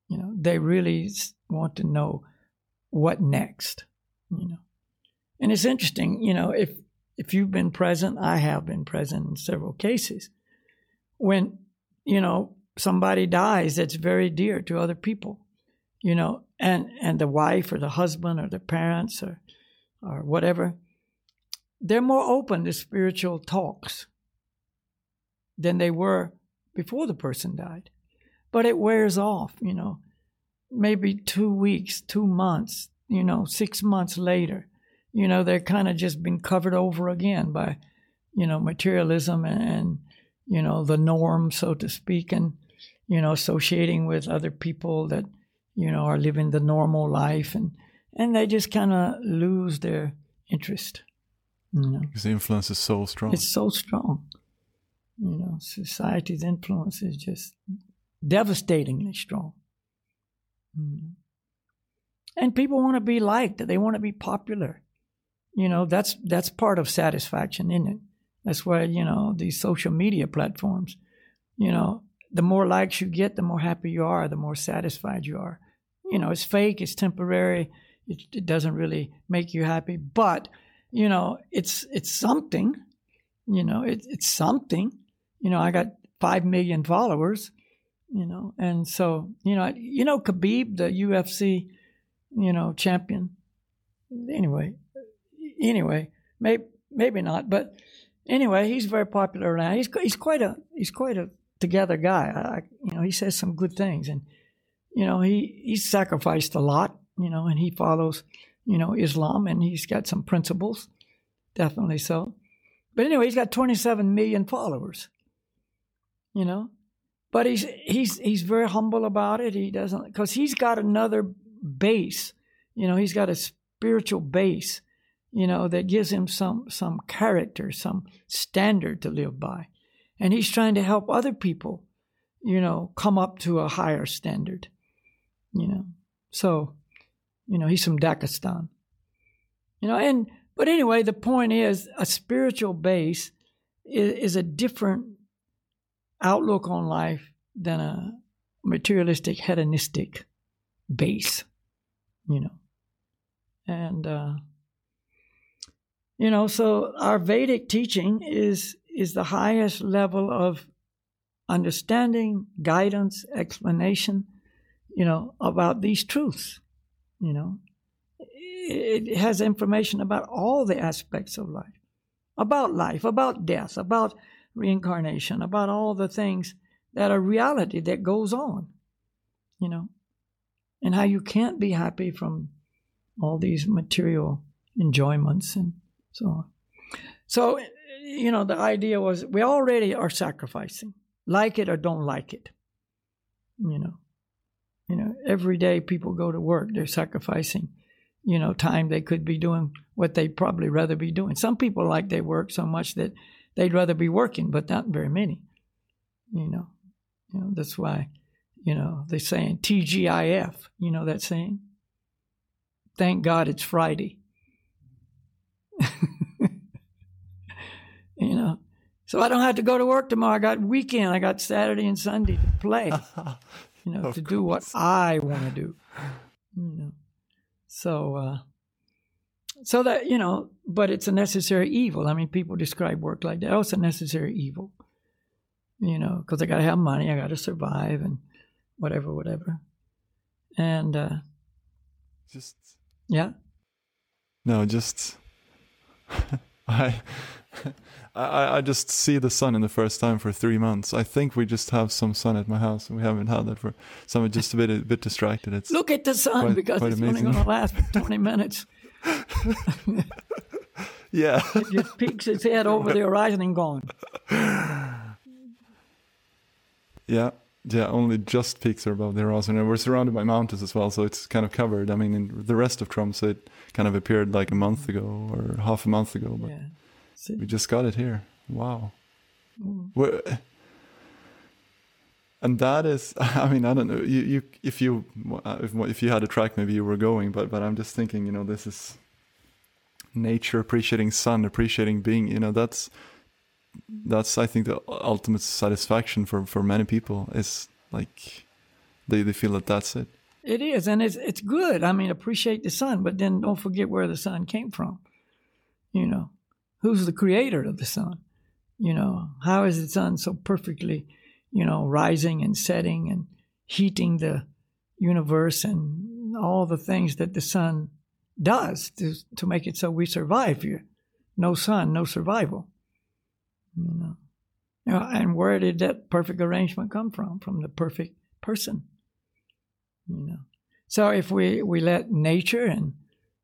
You know, they really want to know what next, you know. And it's interesting, you know, if if you've been present, I have been present in several cases. When, you know, somebody dies that's very dear to other people, you know, and and the wife or the husband or the parents or or whatever, they're more open to spiritual talks than they were before the person died. But it wears off, you know, maybe two weeks, two months, you know, six months later. You know, they're kind of just been covered over again by, you know, materialism and, and, you know, the norm, so to speak, and, you know, associating with other people that, you know, are living the normal life and, and they just kind of lose their interest. You know? Because the influence is so strong. It's so strong. You know, society's influence is just devastatingly strong. Mm. And people want to be liked. They want to be popular. You know, that's that's part of satisfaction, isn't it? That's why you know these social media platforms. You know, the more likes you get, the more happy you are, the more satisfied you are. You know, it's fake, it's temporary, it, it doesn't really make you happy, but you know, it's it's something. You know, it, it's something. You know, I got five million followers. You know, and so you know, you know, Khabib, the UFC, you know, champion. Anyway, anyway, maybe maybe not, but anyway, he's very popular now. He's he's quite a he's quite a together guy. I, you know, he says some good things, and you know, he he's sacrificed a lot. You know, and he follows you know, Islam, and he's got some principles, definitely so. But anyway, he's got 27 million followers, you know. But he's he's he's very humble about it. He doesn't because he's got another base, you know. He's got a spiritual base, you know, that gives him some some character, some standard to live by, and he's trying to help other people, you know, come up to a higher standard, you know. So you know, he's from Dagestan. You know, and but anyway, the point is a spiritual base is, is a different outlook on life than a materialistic, hedonistic base. You know, and uh, you know, so our Vedic teaching is is the highest level of understanding, guidance, explanation, you know, about these truths. You know, it has information about all the aspects of life, about life, about death, about reincarnation, about all the things that are reality that goes on, you know, and how you can't be happy from all these material enjoyments and so. So, you know, the idea was we already are sacrificing, like it or don't like it, you know. You know, every day people go to work, they're sacrificing, you know, time they could be doing what they'd probably rather be doing. Some people like they work so much that they'd rather be working, but not very many. You know, you know that's why, you know, they're saying TGIF. You know that saying? Thank God it's Friday. you know, so I don't have to go to work tomorrow. I got weekend. I got Saturday and Sunday to play. you know, to course. do what I want to do. You know, so uh, so that you know, but it's a necessary evil. I mean, people describe work like that. Oh, it's a necessary evil. You know, because I got to have money, I got to survive, and whatever, whatever. And uh, just yeah, no, just I, I I just see the sun in the first time for three months. I think we just have some sun at my house, and we haven't had that for. So I'm just a bit a bit distracted. It's look at the sun quite, because quite it's amazing. only going to last for 20 minutes. yeah, it just peeks its head over the horizon and gone. Yeah, yeah, only just peaks are above the horizon, and we're surrounded by mountains as well, so it's kind of covered. I mean, in the rest of Tromsø, it kind of appeared like a month ago or half a month ago, but yeah. we just got it here. Wow. Mm. And that is, I mean, I don't know. You, you, if you, if, if you had a track, maybe you were going, but, but I'm just thinking, you know, this is nature, appreciating sun, appreciating being, you know, that's that's I think the ultimate satisfaction for for many people is like they they feel that that's it. It is, and it's it's good. I mean, appreciate the sun, but then don't forget where the sun came from. You know, who's the creator of the sun? You know, how is the sun so perfectly, you know, rising and setting and heating the universe and all the things that the sun does to to make it so we survive here. No sun, no survival. You know. You know, and where did that perfect arrangement come from? From the perfect person. You know. So if we, we let nature and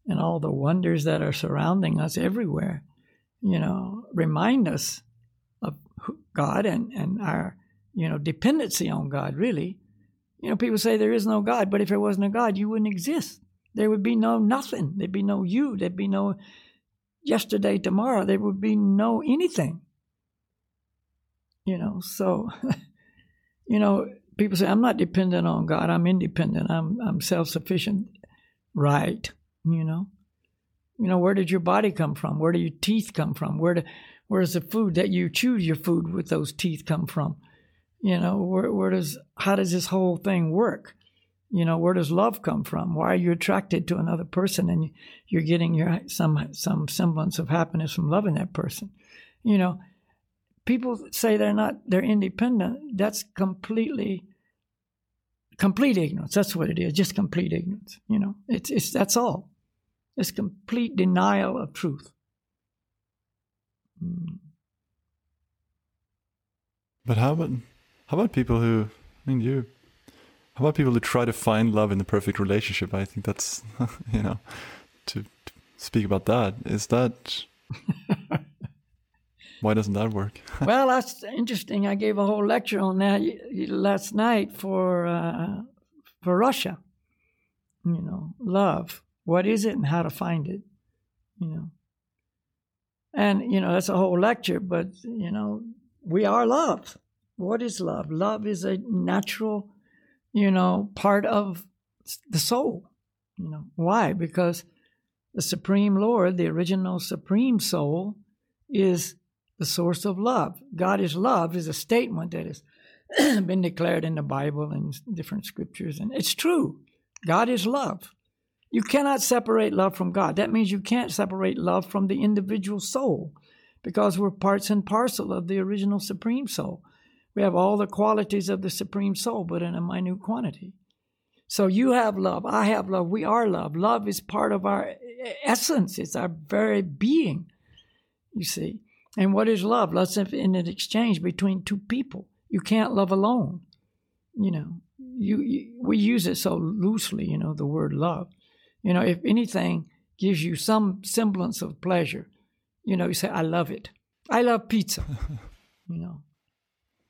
and all the wonders that are surrounding us everywhere, you know, remind us of God and, and our, you know, dependency on God, really. You know, people say there is no God, but if there wasn't a God, you wouldn't exist. There would be no nothing. There'd be no you. There'd be no yesterday, tomorrow. There would be no anything you know so you know people say i'm not dependent on god. I'm independent. I'm i'm self-sufficient. Right you know? You know where did your body come from? Where do your teeth come from? Where do, where's the food that you chew your food with those teeth come from? You know where, where does how does this whole thing work? You know where does love come from? Why are you attracted to another person and you're getting your some some semblance of happiness from loving that person? You know people say they're not they're independent that's completely complete ignorance. That's what it is just complete ignorance you know? It's it's that's all. It's complete denial of truth. Mm. but how about how about people who i mean you how about people who try to find love in the perfect relationship? I think that's you know to, to speak about that is that Why doesn't that work? well, that's interesting. I gave a whole lecture on that last night for uh, for Russia. You know, love. What is it, and how to find it? You know, and you know that's a whole lecture. But you know, we are love. What is love? Love is a natural, you know, part of the soul. You know why? Because the Supreme Lord, the original Supreme Soul, is the source of love. God is love is a statement that has been declared in the Bible and different scriptures, and it's true. God is love. You cannot separate love from God. That means you can't separate love from the individual soul because we're parts and parcel of the original Supreme Soul. We have all the qualities of the Supreme Soul, but in a minute quantity. So you have love, I have love, we are love. Love is part of our essence, it's our very being, you see. And what is love? Love's in an exchange between two people. You can't love alone. You know, you, you, we use it so loosely. You know, the word love. You know, if anything gives you some semblance of pleasure, you know, you say, "I love it. I love pizza." you know,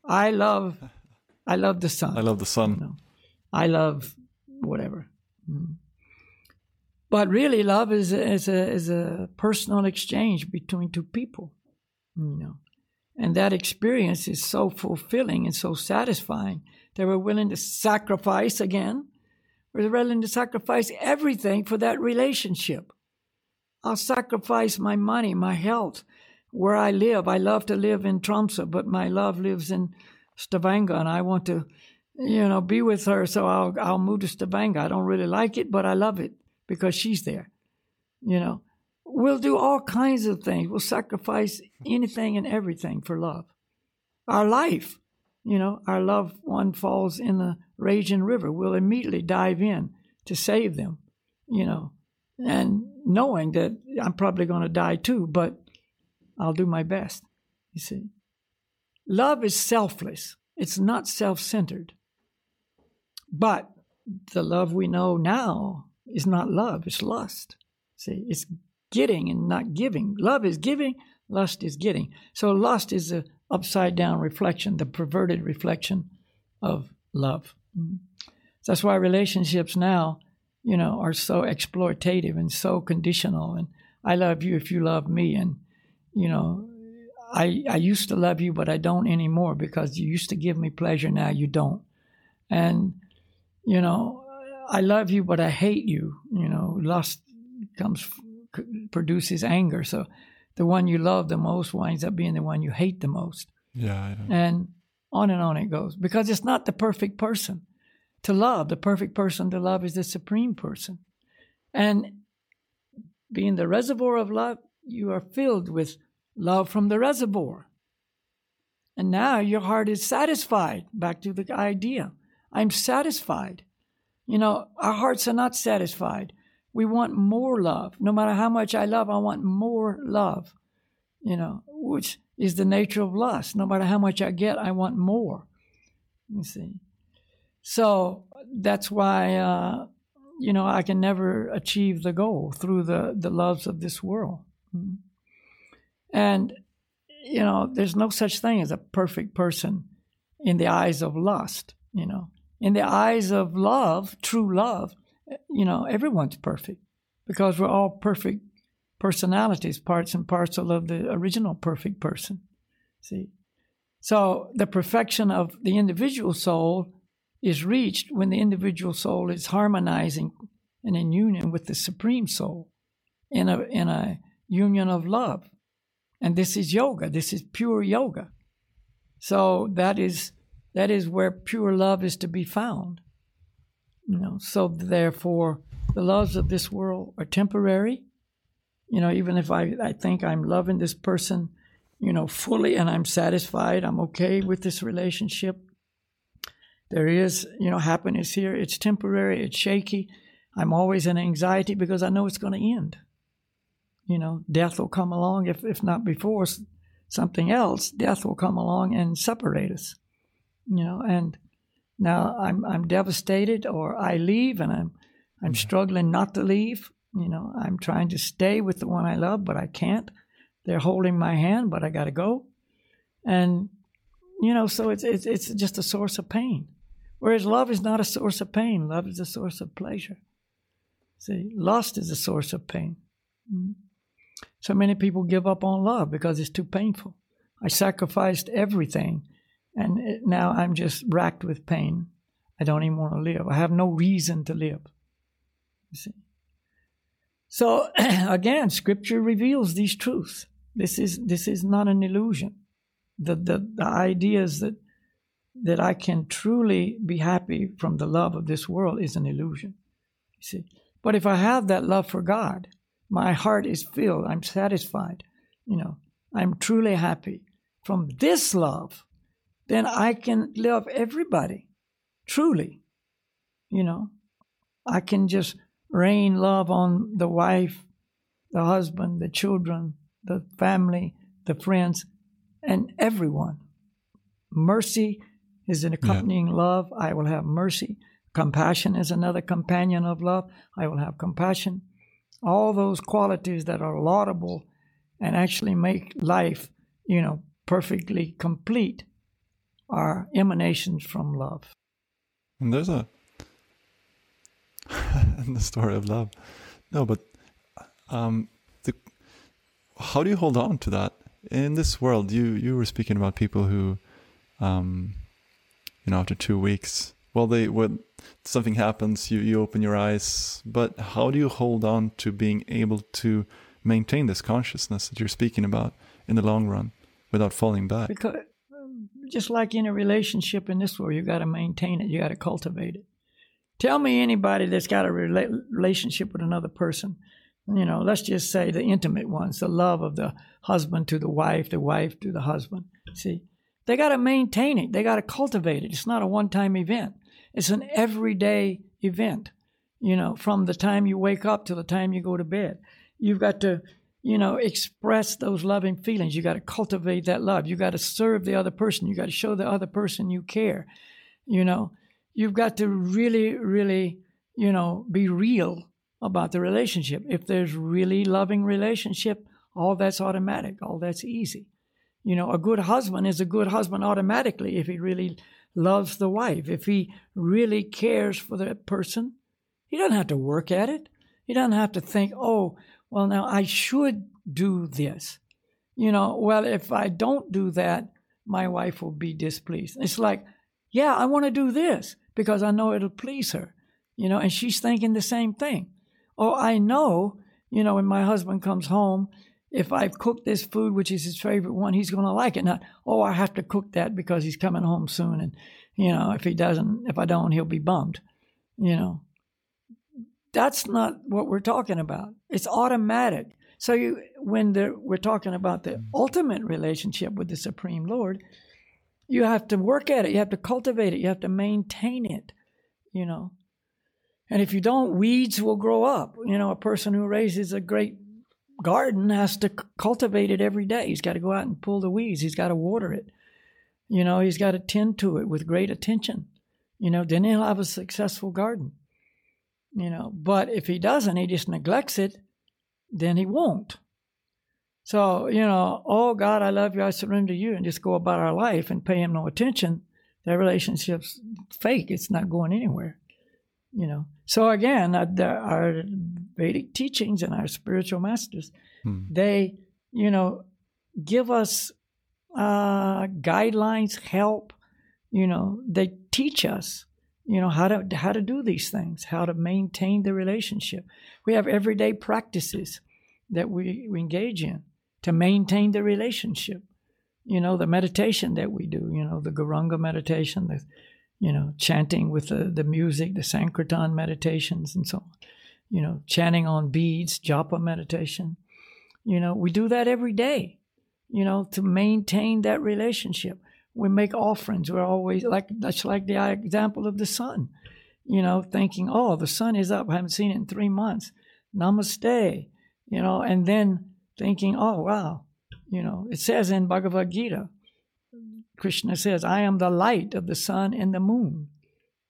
I love, I love the sun. I love the sun. You know? I love whatever. Mm. But really, love is is a is a personal exchange between two people you know. And that experience is so fulfilling and so satisfying. They were willing to sacrifice again. We're willing to sacrifice everything for that relationship. I'll sacrifice my money, my health, where I live. I love to live in Tromsø, but my love lives in Stavanger, and I want to, you know, be with her. So I'll I'll move to Stavanger. I don't really like it, but I love it because she's there. You know, We'll do all kinds of things. We'll sacrifice anything and everything for love. Our life, you know, our loved one falls in the raging river. We'll immediately dive in to save them, you know, and knowing that I'm probably going to die too, but I'll do my best. You see, love is selfless. It's not self-centered. But the love we know now is not love, it's lust. See, it's getting and not giving. Love is giving, lust is getting. So lust is the upside down reflection, the perverted reflection of love. Mm-hmm. That's why relationships now, you know, are so exploitative and so conditional. And I love you if you love me. And, you know, I, I used to love you, but I don't anymore because you used to give me pleasure. Now you don't. And, you know, I love you, but I hate you. You know, lust comes, produces anger. So the one you love the most winds up being the one you hate the most. Yeah. And on and on it goes because it's not the perfect person to love. The perfect person to love is the supreme person. And being the reservoir of love, you are filled with love from the reservoir. And now your heart is satisfied. Back to the idea I'm satisfied. You know, our hearts are not satisfied. We want more love. No matter how much I love, I want more love, you know, which is the nature of lust. No matter how much I get, I want more. You see. So that's why, uh, you know, I can never achieve the goal through the, the loves of this world. Mm-hmm. And, you know, there's no such thing as a perfect person in the eyes of lust, you know. In the eyes of love, true love, you know, everyone's perfect because we're all perfect personalities, parts and parcel of the original perfect person. See? So the perfection of the individual soul is reached when the individual soul is harmonizing and in union with the supreme soul in a in a union of love and this is yoga this is pure yoga so that is that is where pure love is to be found you know so therefore the loves of this world are temporary you know even if i i think i'm loving this person you know fully and i'm satisfied i'm okay with this relationship there is, you know, happiness here. It's temporary, it's shaky. I'm always in anxiety because I know it's going to end. You know, death will come along, if, if not before something else, death will come along and separate us. You know, and now I'm I'm devastated or I leave and I'm I'm struggling not to leave. You know, I'm trying to stay with the one I love, but I can't. They're holding my hand, but I got to go. And you know, so it's it's it's just a source of pain. Whereas love is not a source of pain, love is a source of pleasure. See, lust is a source of pain. Mm-hmm. So many people give up on love because it's too painful. I sacrificed everything, and now I'm just racked with pain. I don't even want to live. I have no reason to live. You see. So again, Scripture reveals these truths. This is this is not an illusion. The the, the ideas that that I can truly be happy from the love of this world is an illusion. You see. But if I have that love for God, my heart is filled, I'm satisfied, you know, I'm truly happy from this love, then I can love everybody truly. You know, I can just rain love on the wife, the husband, the children, the family, the friends, and everyone. Mercy is an accompanying yeah. love. I will have mercy. Compassion is another companion of love. I will have compassion. All those qualities that are laudable and actually make life, you know, perfectly complete are emanations from love. And there's a in the story of love. No, but um, the how do you hold on to that in this world? You you were speaking about people who um, you know after two weeks well they when something happens you you open your eyes but how do you hold on to being able to maintain this consciousness that you're speaking about in the long run without falling back because just like in a relationship in this world you got to maintain it you got to cultivate it tell me anybody that's got a rela- relationship with another person you know let's just say the intimate ones the love of the husband to the wife the wife to the husband see they got to maintain it. They got to cultivate it. It's not a one time event, it's an everyday event, you know, from the time you wake up to the time you go to bed. You've got to, you know, express those loving feelings. You got to cultivate that love. You got to serve the other person. You got to show the other person you care. You know, you've got to really, really, you know, be real about the relationship. If there's really loving relationship, all that's automatic, all that's easy. You know, a good husband is a good husband automatically if he really loves the wife, if he really cares for that person. He doesn't have to work at it. He doesn't have to think, oh, well, now I should do this. You know, well, if I don't do that, my wife will be displeased. It's like, yeah, I want to do this because I know it'll please her, you know, and she's thinking the same thing. Oh, I know, you know, when my husband comes home, if I've cooked this food, which is his favorite one, he's going to like it. Not, oh, I have to cook that because he's coming home soon. And, you know, if he doesn't, if I don't, he'll be bummed, you know. That's not what we're talking about. It's automatic. So you, when we're talking about the mm-hmm. ultimate relationship with the Supreme Lord, you have to work at it. You have to cultivate it. You have to maintain it. You know, and if you don't, weeds will grow up. You know, a person who raises a great garden has to cultivate it every day. He's got to go out and pull the weeds. He's got to water it. You know, he's got to tend to it with great attention. You know, then he'll have a successful garden. You know, but if he doesn't, he just neglects it, then he won't. So, you know, oh God, I love you, I surrender to you, and just go about our life and pay him no attention, that relationship's fake. It's not going anywhere. You know. So again, uh, our Vedic teachings and our spiritual masters, hmm. they, you know, give us uh, guidelines, help. You know, they teach us you know how to how to do these things how to maintain the relationship. We have everyday practices that we, we engage in to maintain the relationship. You know the meditation that we do you know the Gauranga meditation the you know chanting with the, the music the sankirtan meditations and so on. You know chanting on beads japa meditation. You know we do that every day you know to maintain that relationship we make offerings. We're always like that's like the example of the sun, you know, thinking, oh, the sun is up. I haven't seen it in three months. Namaste, you know, and then thinking, oh wow, you know, it says in Bhagavad Gita, Krishna says, I am the light of the sun and the moon.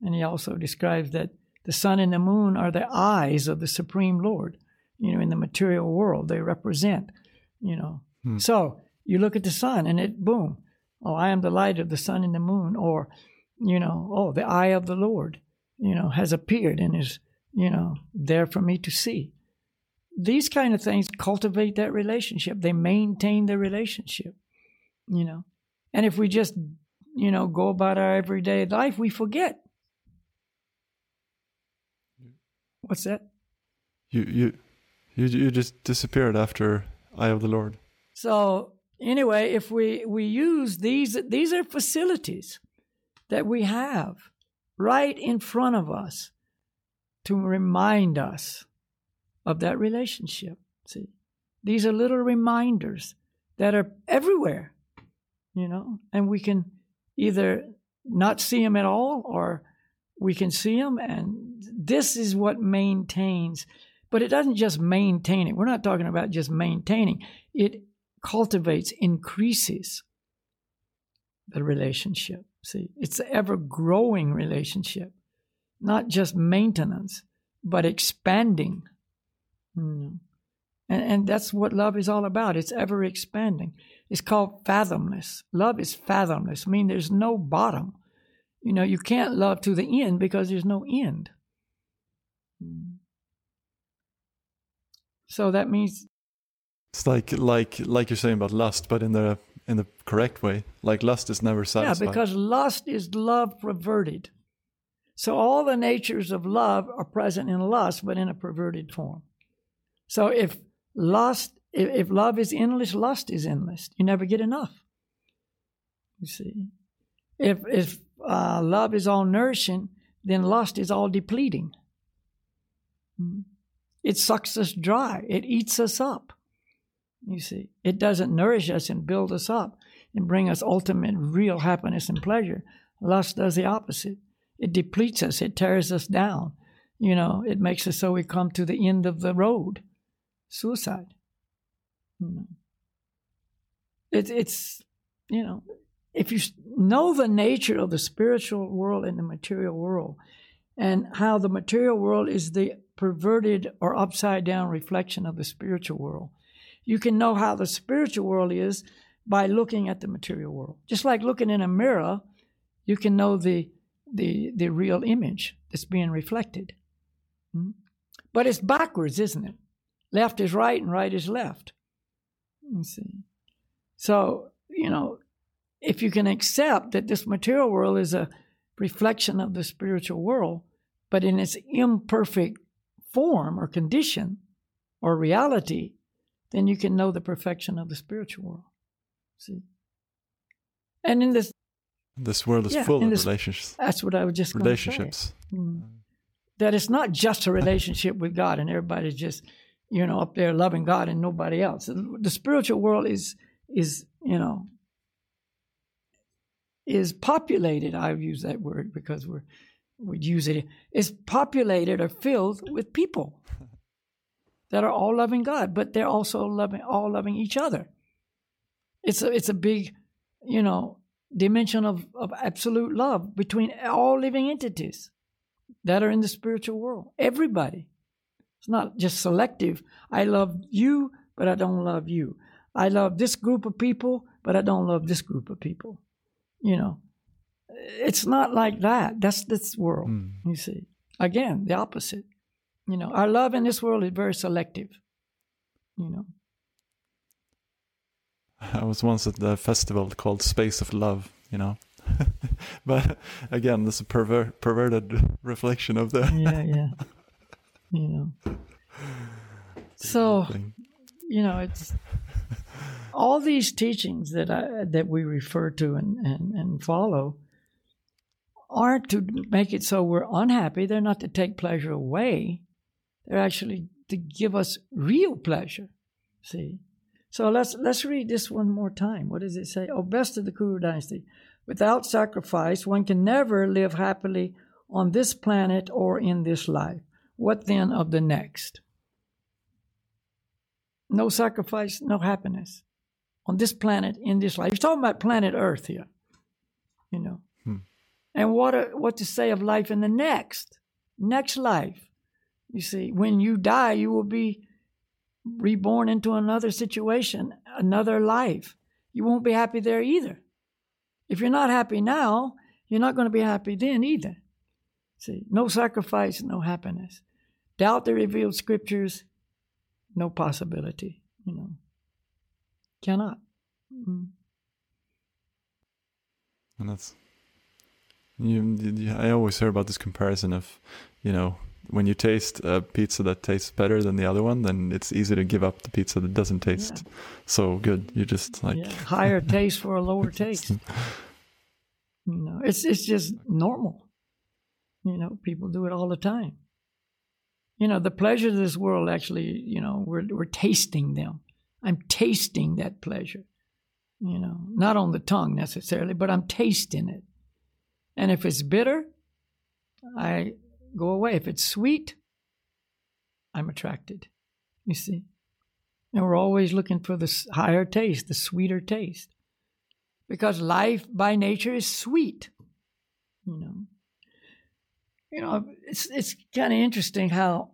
And he also describes that the sun and the moon are the eyes of the Supreme Lord, you know, in the material world. They represent, you know. Hmm. So you look at the sun and it, boom, oh, I am the light of the sun and the moon, or, you know, oh, the eye of the Lord, you know, has appeared and is, you know, there for me to see. These kind of things cultivate that relationship. They maintain the relationship, you know. And if we just, you know, go about our everyday life, we forget. What's that? You you you you just disappeared after Eye of the Lord. So anyway, if we, we use these, these are facilities that we have right in front of us to remind us of that relationship. See, these are little reminders that are everywhere, you know, and we can either not see them at all or we can see them. And this is what maintains, but it doesn't just maintain it. We're not talking about just maintaining, it cultivates, increases the relationship. See, it's an ever growing relationship, not just maintenance, but expanding. Mm. And, and that's what love is all about. It's ever expanding. It's called fathomless. Love is fathomless, I mean there's no bottom. You know, you can't love to the end because there's no end. Mm. So that means it's like like like you're saying about lust, but in the in the correct way. Like lust is never satisfied. Yeah, because lust is love perverted. So all the natures of love are present in lust, but in a perverted form. So if lust, if, if love is endless, lust is endless. You never get enough. You see, if if uh, love is all nourishing, then lust is all depleting. Hmm. It sucks us dry. It eats us up. You see, it doesn't nourish us and build us up and bring us ultimate real happiness and pleasure. Lust does the opposite. It depletes us, it tears us down. You know, it makes us so we come to the end of the road suicide. You know, it, it's you know, if you know the nature of the spiritual world and the material world, and how the material world is the perverted or upside down reflection of the spiritual world, you can know how the spiritual world is by looking at the material world. Just like looking in a mirror, you can know the the the real image that's being reflected. Hmm? But it's backwards, isn't it? Left is right and right is left. You see. So, you know, if you can accept that this material world is a reflection of the spiritual world, but in its imperfect form or condition or reality, then you can know the perfection of the spiritual world. See? And in this this world is yeah, full of this, relationships. That's what I was just relationships. Mm. That it's not just a relationship with God and everybody's just, you know, up there loving God and nobody else. The spiritual world is is, you know, is populated. I use that word because we're we use it. Is populated or filled with people that are all loving God, but they're also loving all loving each other. It's a it's a big, you know, dimension of, of absolute love between all living entities that are in the spiritual world. Everybody. It's not just selective. I love you, but I don't love you. I love this group of people, but I don't love this group of people. You know, it's not like that. That's this world, mm. you see. Again, the opposite. You know, our love in this world is very selective. You know, I was once at a festival called Space of Love, you know. but again, this is a perver- perverted reflection of the. yeah, yeah. You know. So, you know, it's all these teachings that I, that we refer to and, and, and follow aren't to make it so we're unhappy. They're not to take pleasure away. They're actually to give us real pleasure. See? So let's let's read this one more time. What does it say? Oh, best of the Kuru dynasty. Without sacrifice, one can never live happily on this planet or in this life. What then of the next? No sacrifice, no happiness. On this planet, in this life. He's talking about planet Earth here. You know. Hmm. And what what to say of life in the next? Next life. You see, when you die, you will be reborn into another situation, another life. You won't be happy there either. If you're not happy now, you're not going to be happy then either. See, no sacrifice, no happiness. Doubt the revealed scriptures, no possibility, you know. Cannot. Mm-hmm. And that's you, you, I always hear about this comparison of, you know, when you taste a pizza that tastes better than the other one, then it's easy to give up the pizza that doesn't taste yeah. so good. You just like yeah. higher taste for a lower taste. no, it's it's just normal. You know, people do it all the time. You know, the pleasures of this world actually, you know, we're we're tasting them. I'm tasting that pleasure. You know, not on the tongue necessarily, but I'm tasting it. And if it's bitter, I go away. If it's sweet, I'm attracted. You see? And we're always looking for the higher taste, the sweeter taste. Because life by nature is sweet. You know. You know, it's it's kind of interesting how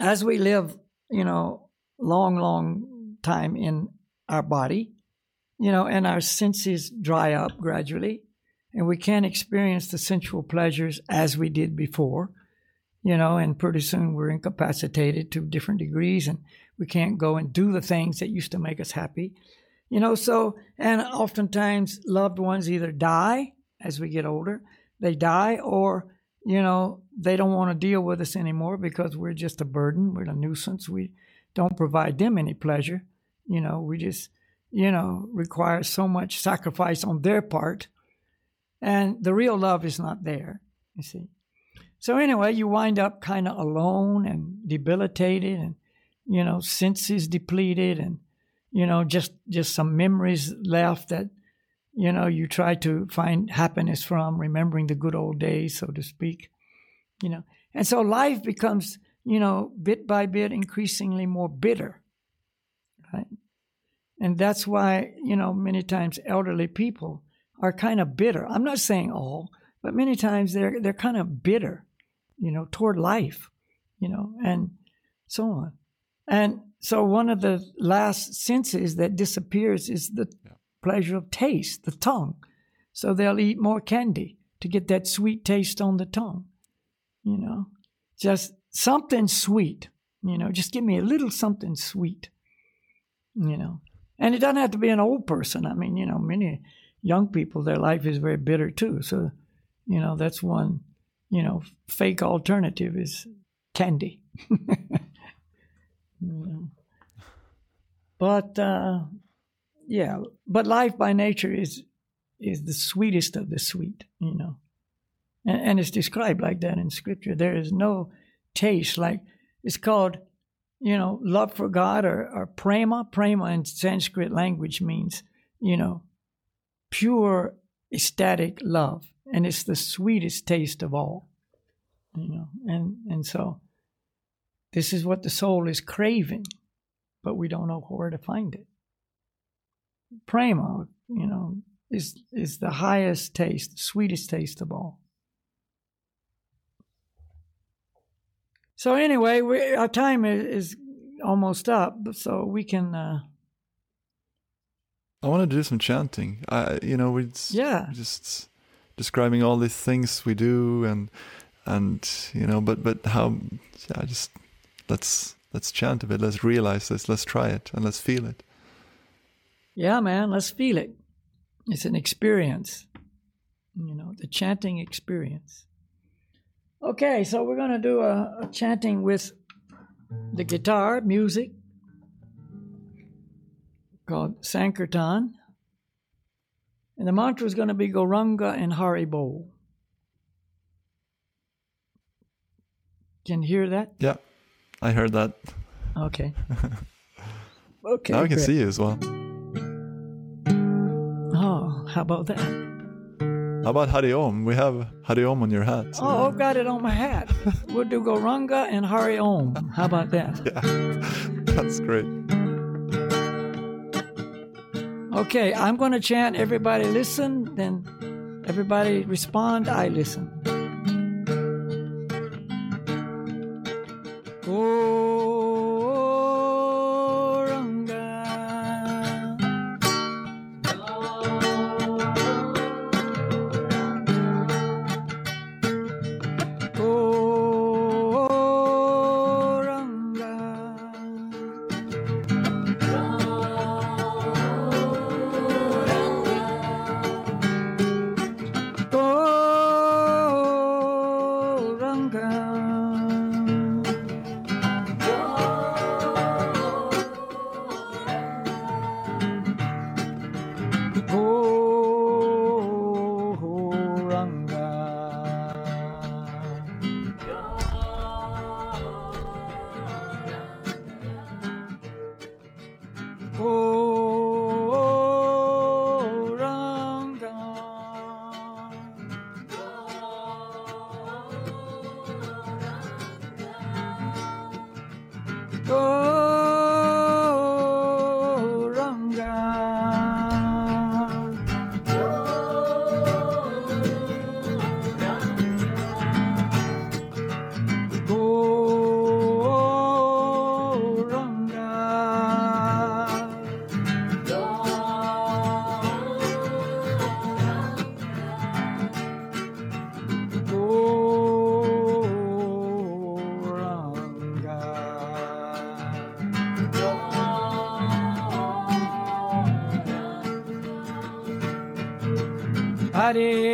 as we live, you know, long, long time in our body, you know, and our senses dry up gradually, and we can't experience the sensual pleasures as we did before, you know, and pretty soon we're incapacitated to different degrees and we can't go and do the things that used to make us happy, you know. So, and oftentimes loved ones either die as we get older, they die, or, you know, they don't want to deal with us anymore because we're just a burden, we're a nuisance, we don't provide them any pleasure, you know, we just, you know, require so much sacrifice on their part and the real love is not there, you see. So anyway, you wind up kind of alone and debilitated and, you know, senses depleted and, you know, just, just some memories left that, you know, you try to find happiness from, remembering the good old days, so to speak, you know. And so life becomes, you know, bit by bit increasingly more bitter. right? And that's why, you know, many times elderly people are kind of bitter. I'm not saying all, but many times they're they're kind of bitter, you know, toward life, you know, and so on. And so one of the last senses that disappears is the yeah. pleasure of taste, the tongue. So they'll eat more candy to get that sweet taste on the tongue. You know, just something sweet, you know, just give me a little something sweet, you know. And it doesn't have to be an old person. I mean, you know, many young people, their life is very bitter too. So, you know, that's one, you know, fake alternative is candy. But uh, yeah, but life by nature is is the sweetest of the sweet, you know, and, and it's described like that in Scripture. There is no taste like it's called you know, love for God or, or prema. Prema in Sanskrit language means, you know, pure ecstatic love. And it's the sweetest taste of all. You know, and, and so this is what the soul is craving, but we don't know where to find it. Prema, you know, is is the highest taste, sweetest taste of all. So anyway, we, our time is, is, almost up, so we can. Uh, I want to do some chanting. I, you know, we yeah just describing all these things we do and and you know, but but how? Yeah, just let's let's chant a bit. Let's realize this. Let's try it and let's feel it. Yeah, man. Let's feel it. It's an experience. You know, the chanting experience. Okay, so we're going to do a, a, chanting with the guitar music called Sankirtan. And the mantra is going to be Gauranga and Hari Haribol. Can you hear that? Yeah, I heard that. Okay. okay. Now I can great. see you as well. Oh, how about that? How about Hari Om? We have Hari Om on your hat. So. Oh, I've got it on my hat. we'll do Gauranga and Hari Om. How about that? Yeah, that's great. Okay, I'm going to chant. Everybody listen. Then everybody respond. I listen. Hare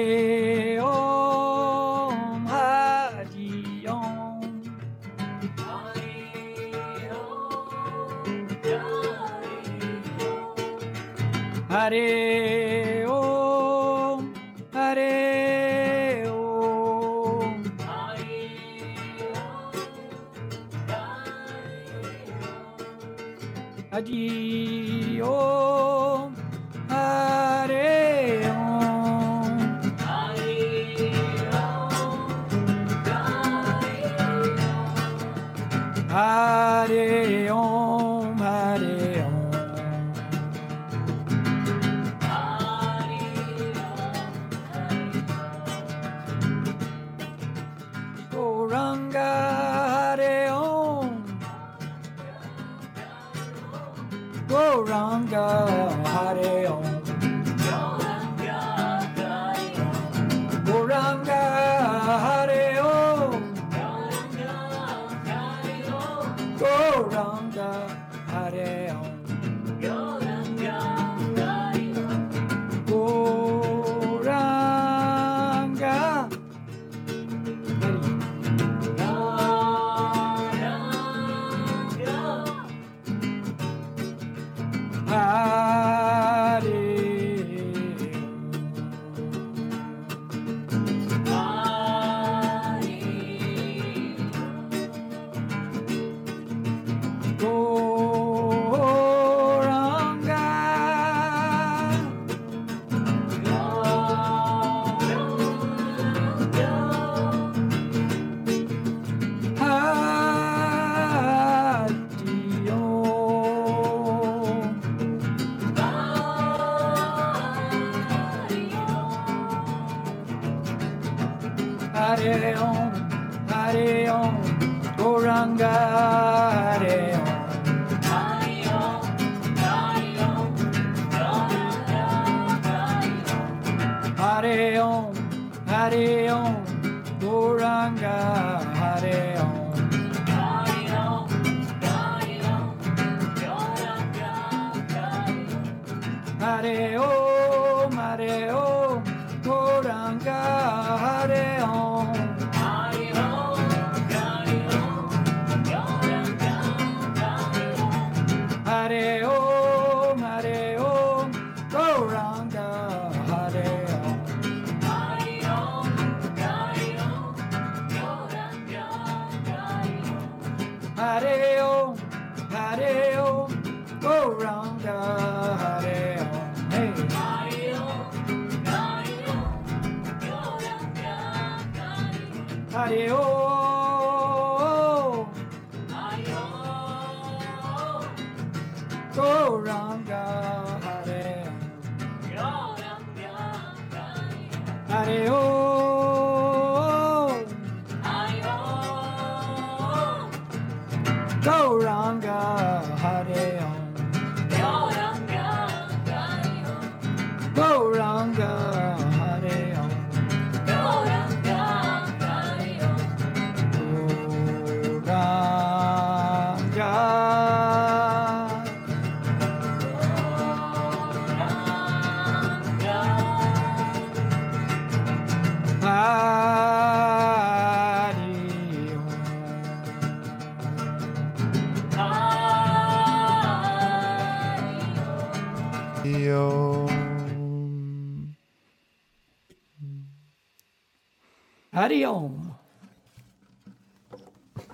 Hare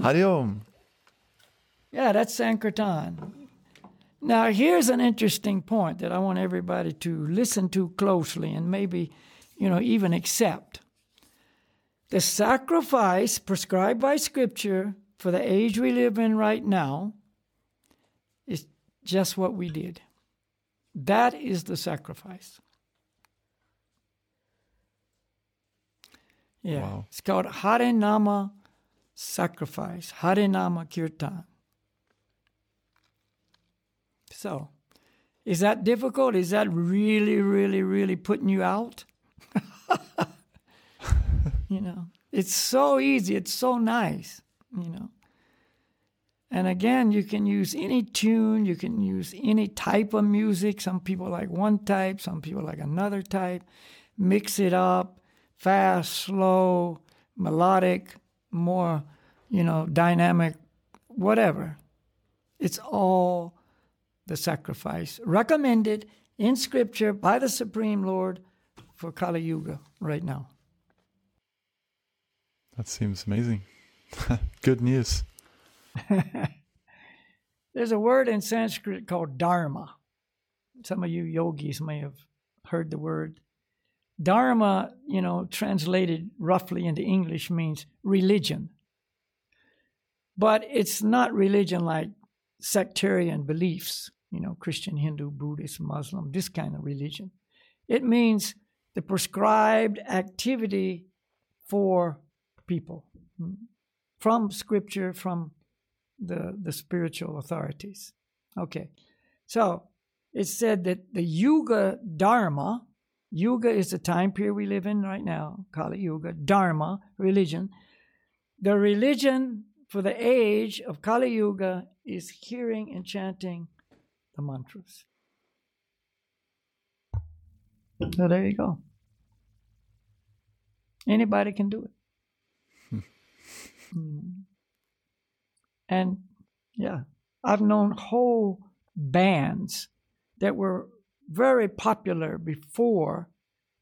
Hari Om. Yeah, that's Sankirtan. Now, here's an interesting point that I want everybody to listen to closely and maybe, you know, even accept. The sacrifice prescribed by Scripture for the age we live in right now is just what we did. That is the sacrifice. Yeah. Wow. It's called Harinama sacrifice, Harinama Kirtan. So, is that difficult? Is that really, really, really putting you out? you know, it's so easy, it's so nice, you know. And again, you can use any tune, you can use any type of music. Some people like one type, some people like another type. Mix it up, fast, slow, melodic, more, you know, dynamic, whatever. It's all the sacrifice recommended in Scripture by the Supreme Lord for Kali Yuga right now. That seems amazing. Good news. There's a word in Sanskrit called dharma. Some of you yogis may have heard the word. Dharma, you know, translated roughly into English means religion. But it's not religion like sectarian beliefs, you know, Christian, Hindu, Buddhist, Muslim, this kind of religion. It means the prescribed activity for people hmm, from scripture, from the, the spiritual authorities. Okay, so it said that the Yuga Dharma, Yuga is the time period we live in right now, Kali Yuga, Dharma, religion. The religion for the age of Kali Yuga is hearing and chanting the mantras. So there you go. Anybody can do it. mm. And yeah, I've known whole bands that were very popular before,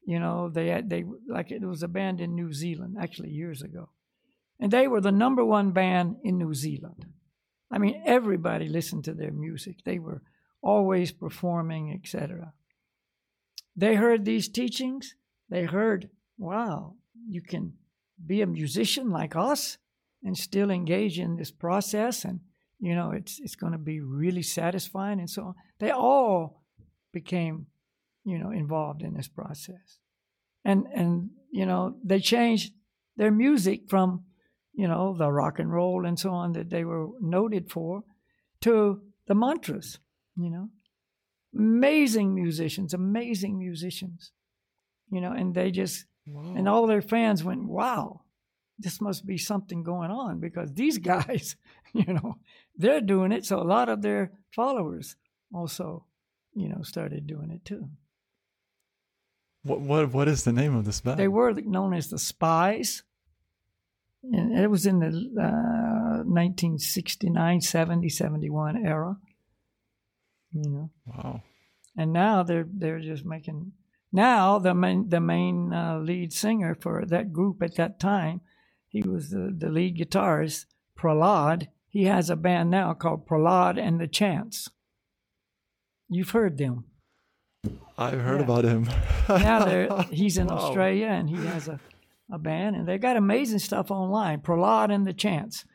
you know, they had, they like it was a band in New Zealand actually years ago. And they were the number one band in New Zealand. I mean, everybody listened to their music. They were always performing, etc. They heard these teachings. They heard, wow, you can be a musician like us and still engage in this process and you know it's it's going to be really satisfying and so on they all became you know involved in this process and and you know they changed their music from you know the rock and roll and so on that they were noted for to the mantras you know amazing musicians amazing musicians you know and they just wow. and all their fans went wow this must be something going on because these guys, you know, they're doing it. So a lot of their followers also, you know, started doing it too. What what what is the name of this band? They were known as the Spies. And it was in the uh, 1969, 70, 71 era. You know. Wow. And now they're they're just making now the main the main uh, lead singer for that group at that time he was the, the lead guitarist, Prahlad. He has a band now called Prahlad and the Chants. You've heard them. I've heard yeah. about him. now he's in wow. Australia and he has a, a band, and they got amazing stuff online. Prahlad and the Chants.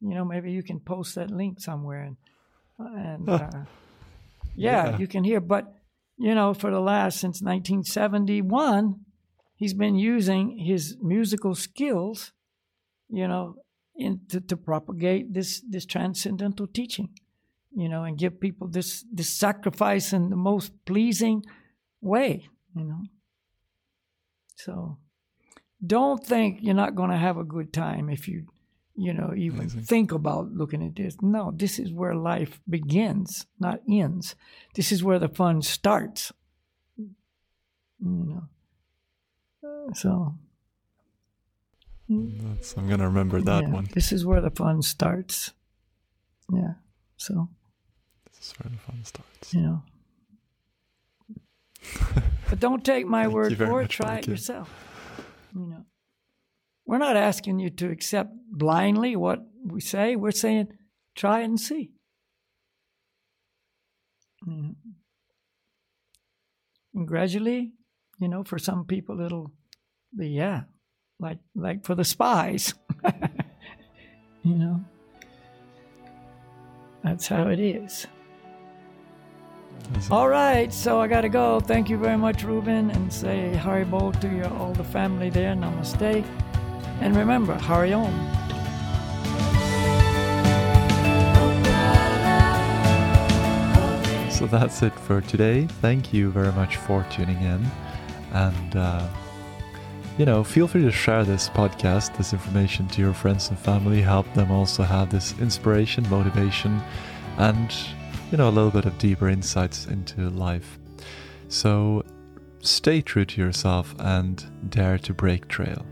You know, maybe you can post that link somewhere, and and uh, yeah, yeah, you can hear. But you know, for the last since 1971, he's been using his musical skills you know, in, to, to propagate this this transcendental teaching, you know, and give people this this sacrifice in the most pleasing way, you know. So don't think you're not going to have a good time if you you know even Amazing. think about looking at this no this is where life begins not ends this is where the fun starts you know so that's, I'm going to remember that yeah, one. This is where the fun starts. Yeah. So. This is where the fun starts. You know. but don't take my word for it. Try it you. yourself. You know. We're not asking you to accept blindly what we say. We're saying try and see. And gradually, you know, for some people it'll be, yeah, like like for the spies. you know. That's how it is. All right, so I gotta go. Thank you very much, Ruben, and say Haribol to your all the family there. Namaste, and remember, Hari Om. So that's it for today. Thank you very much for tuning in, and. Uh, you know, feel free to share this podcast, this information to your friends and family, help them also have this inspiration, motivation, and, you know, a little bit of deeper insights into life. So stay true to yourself and dare to break trail.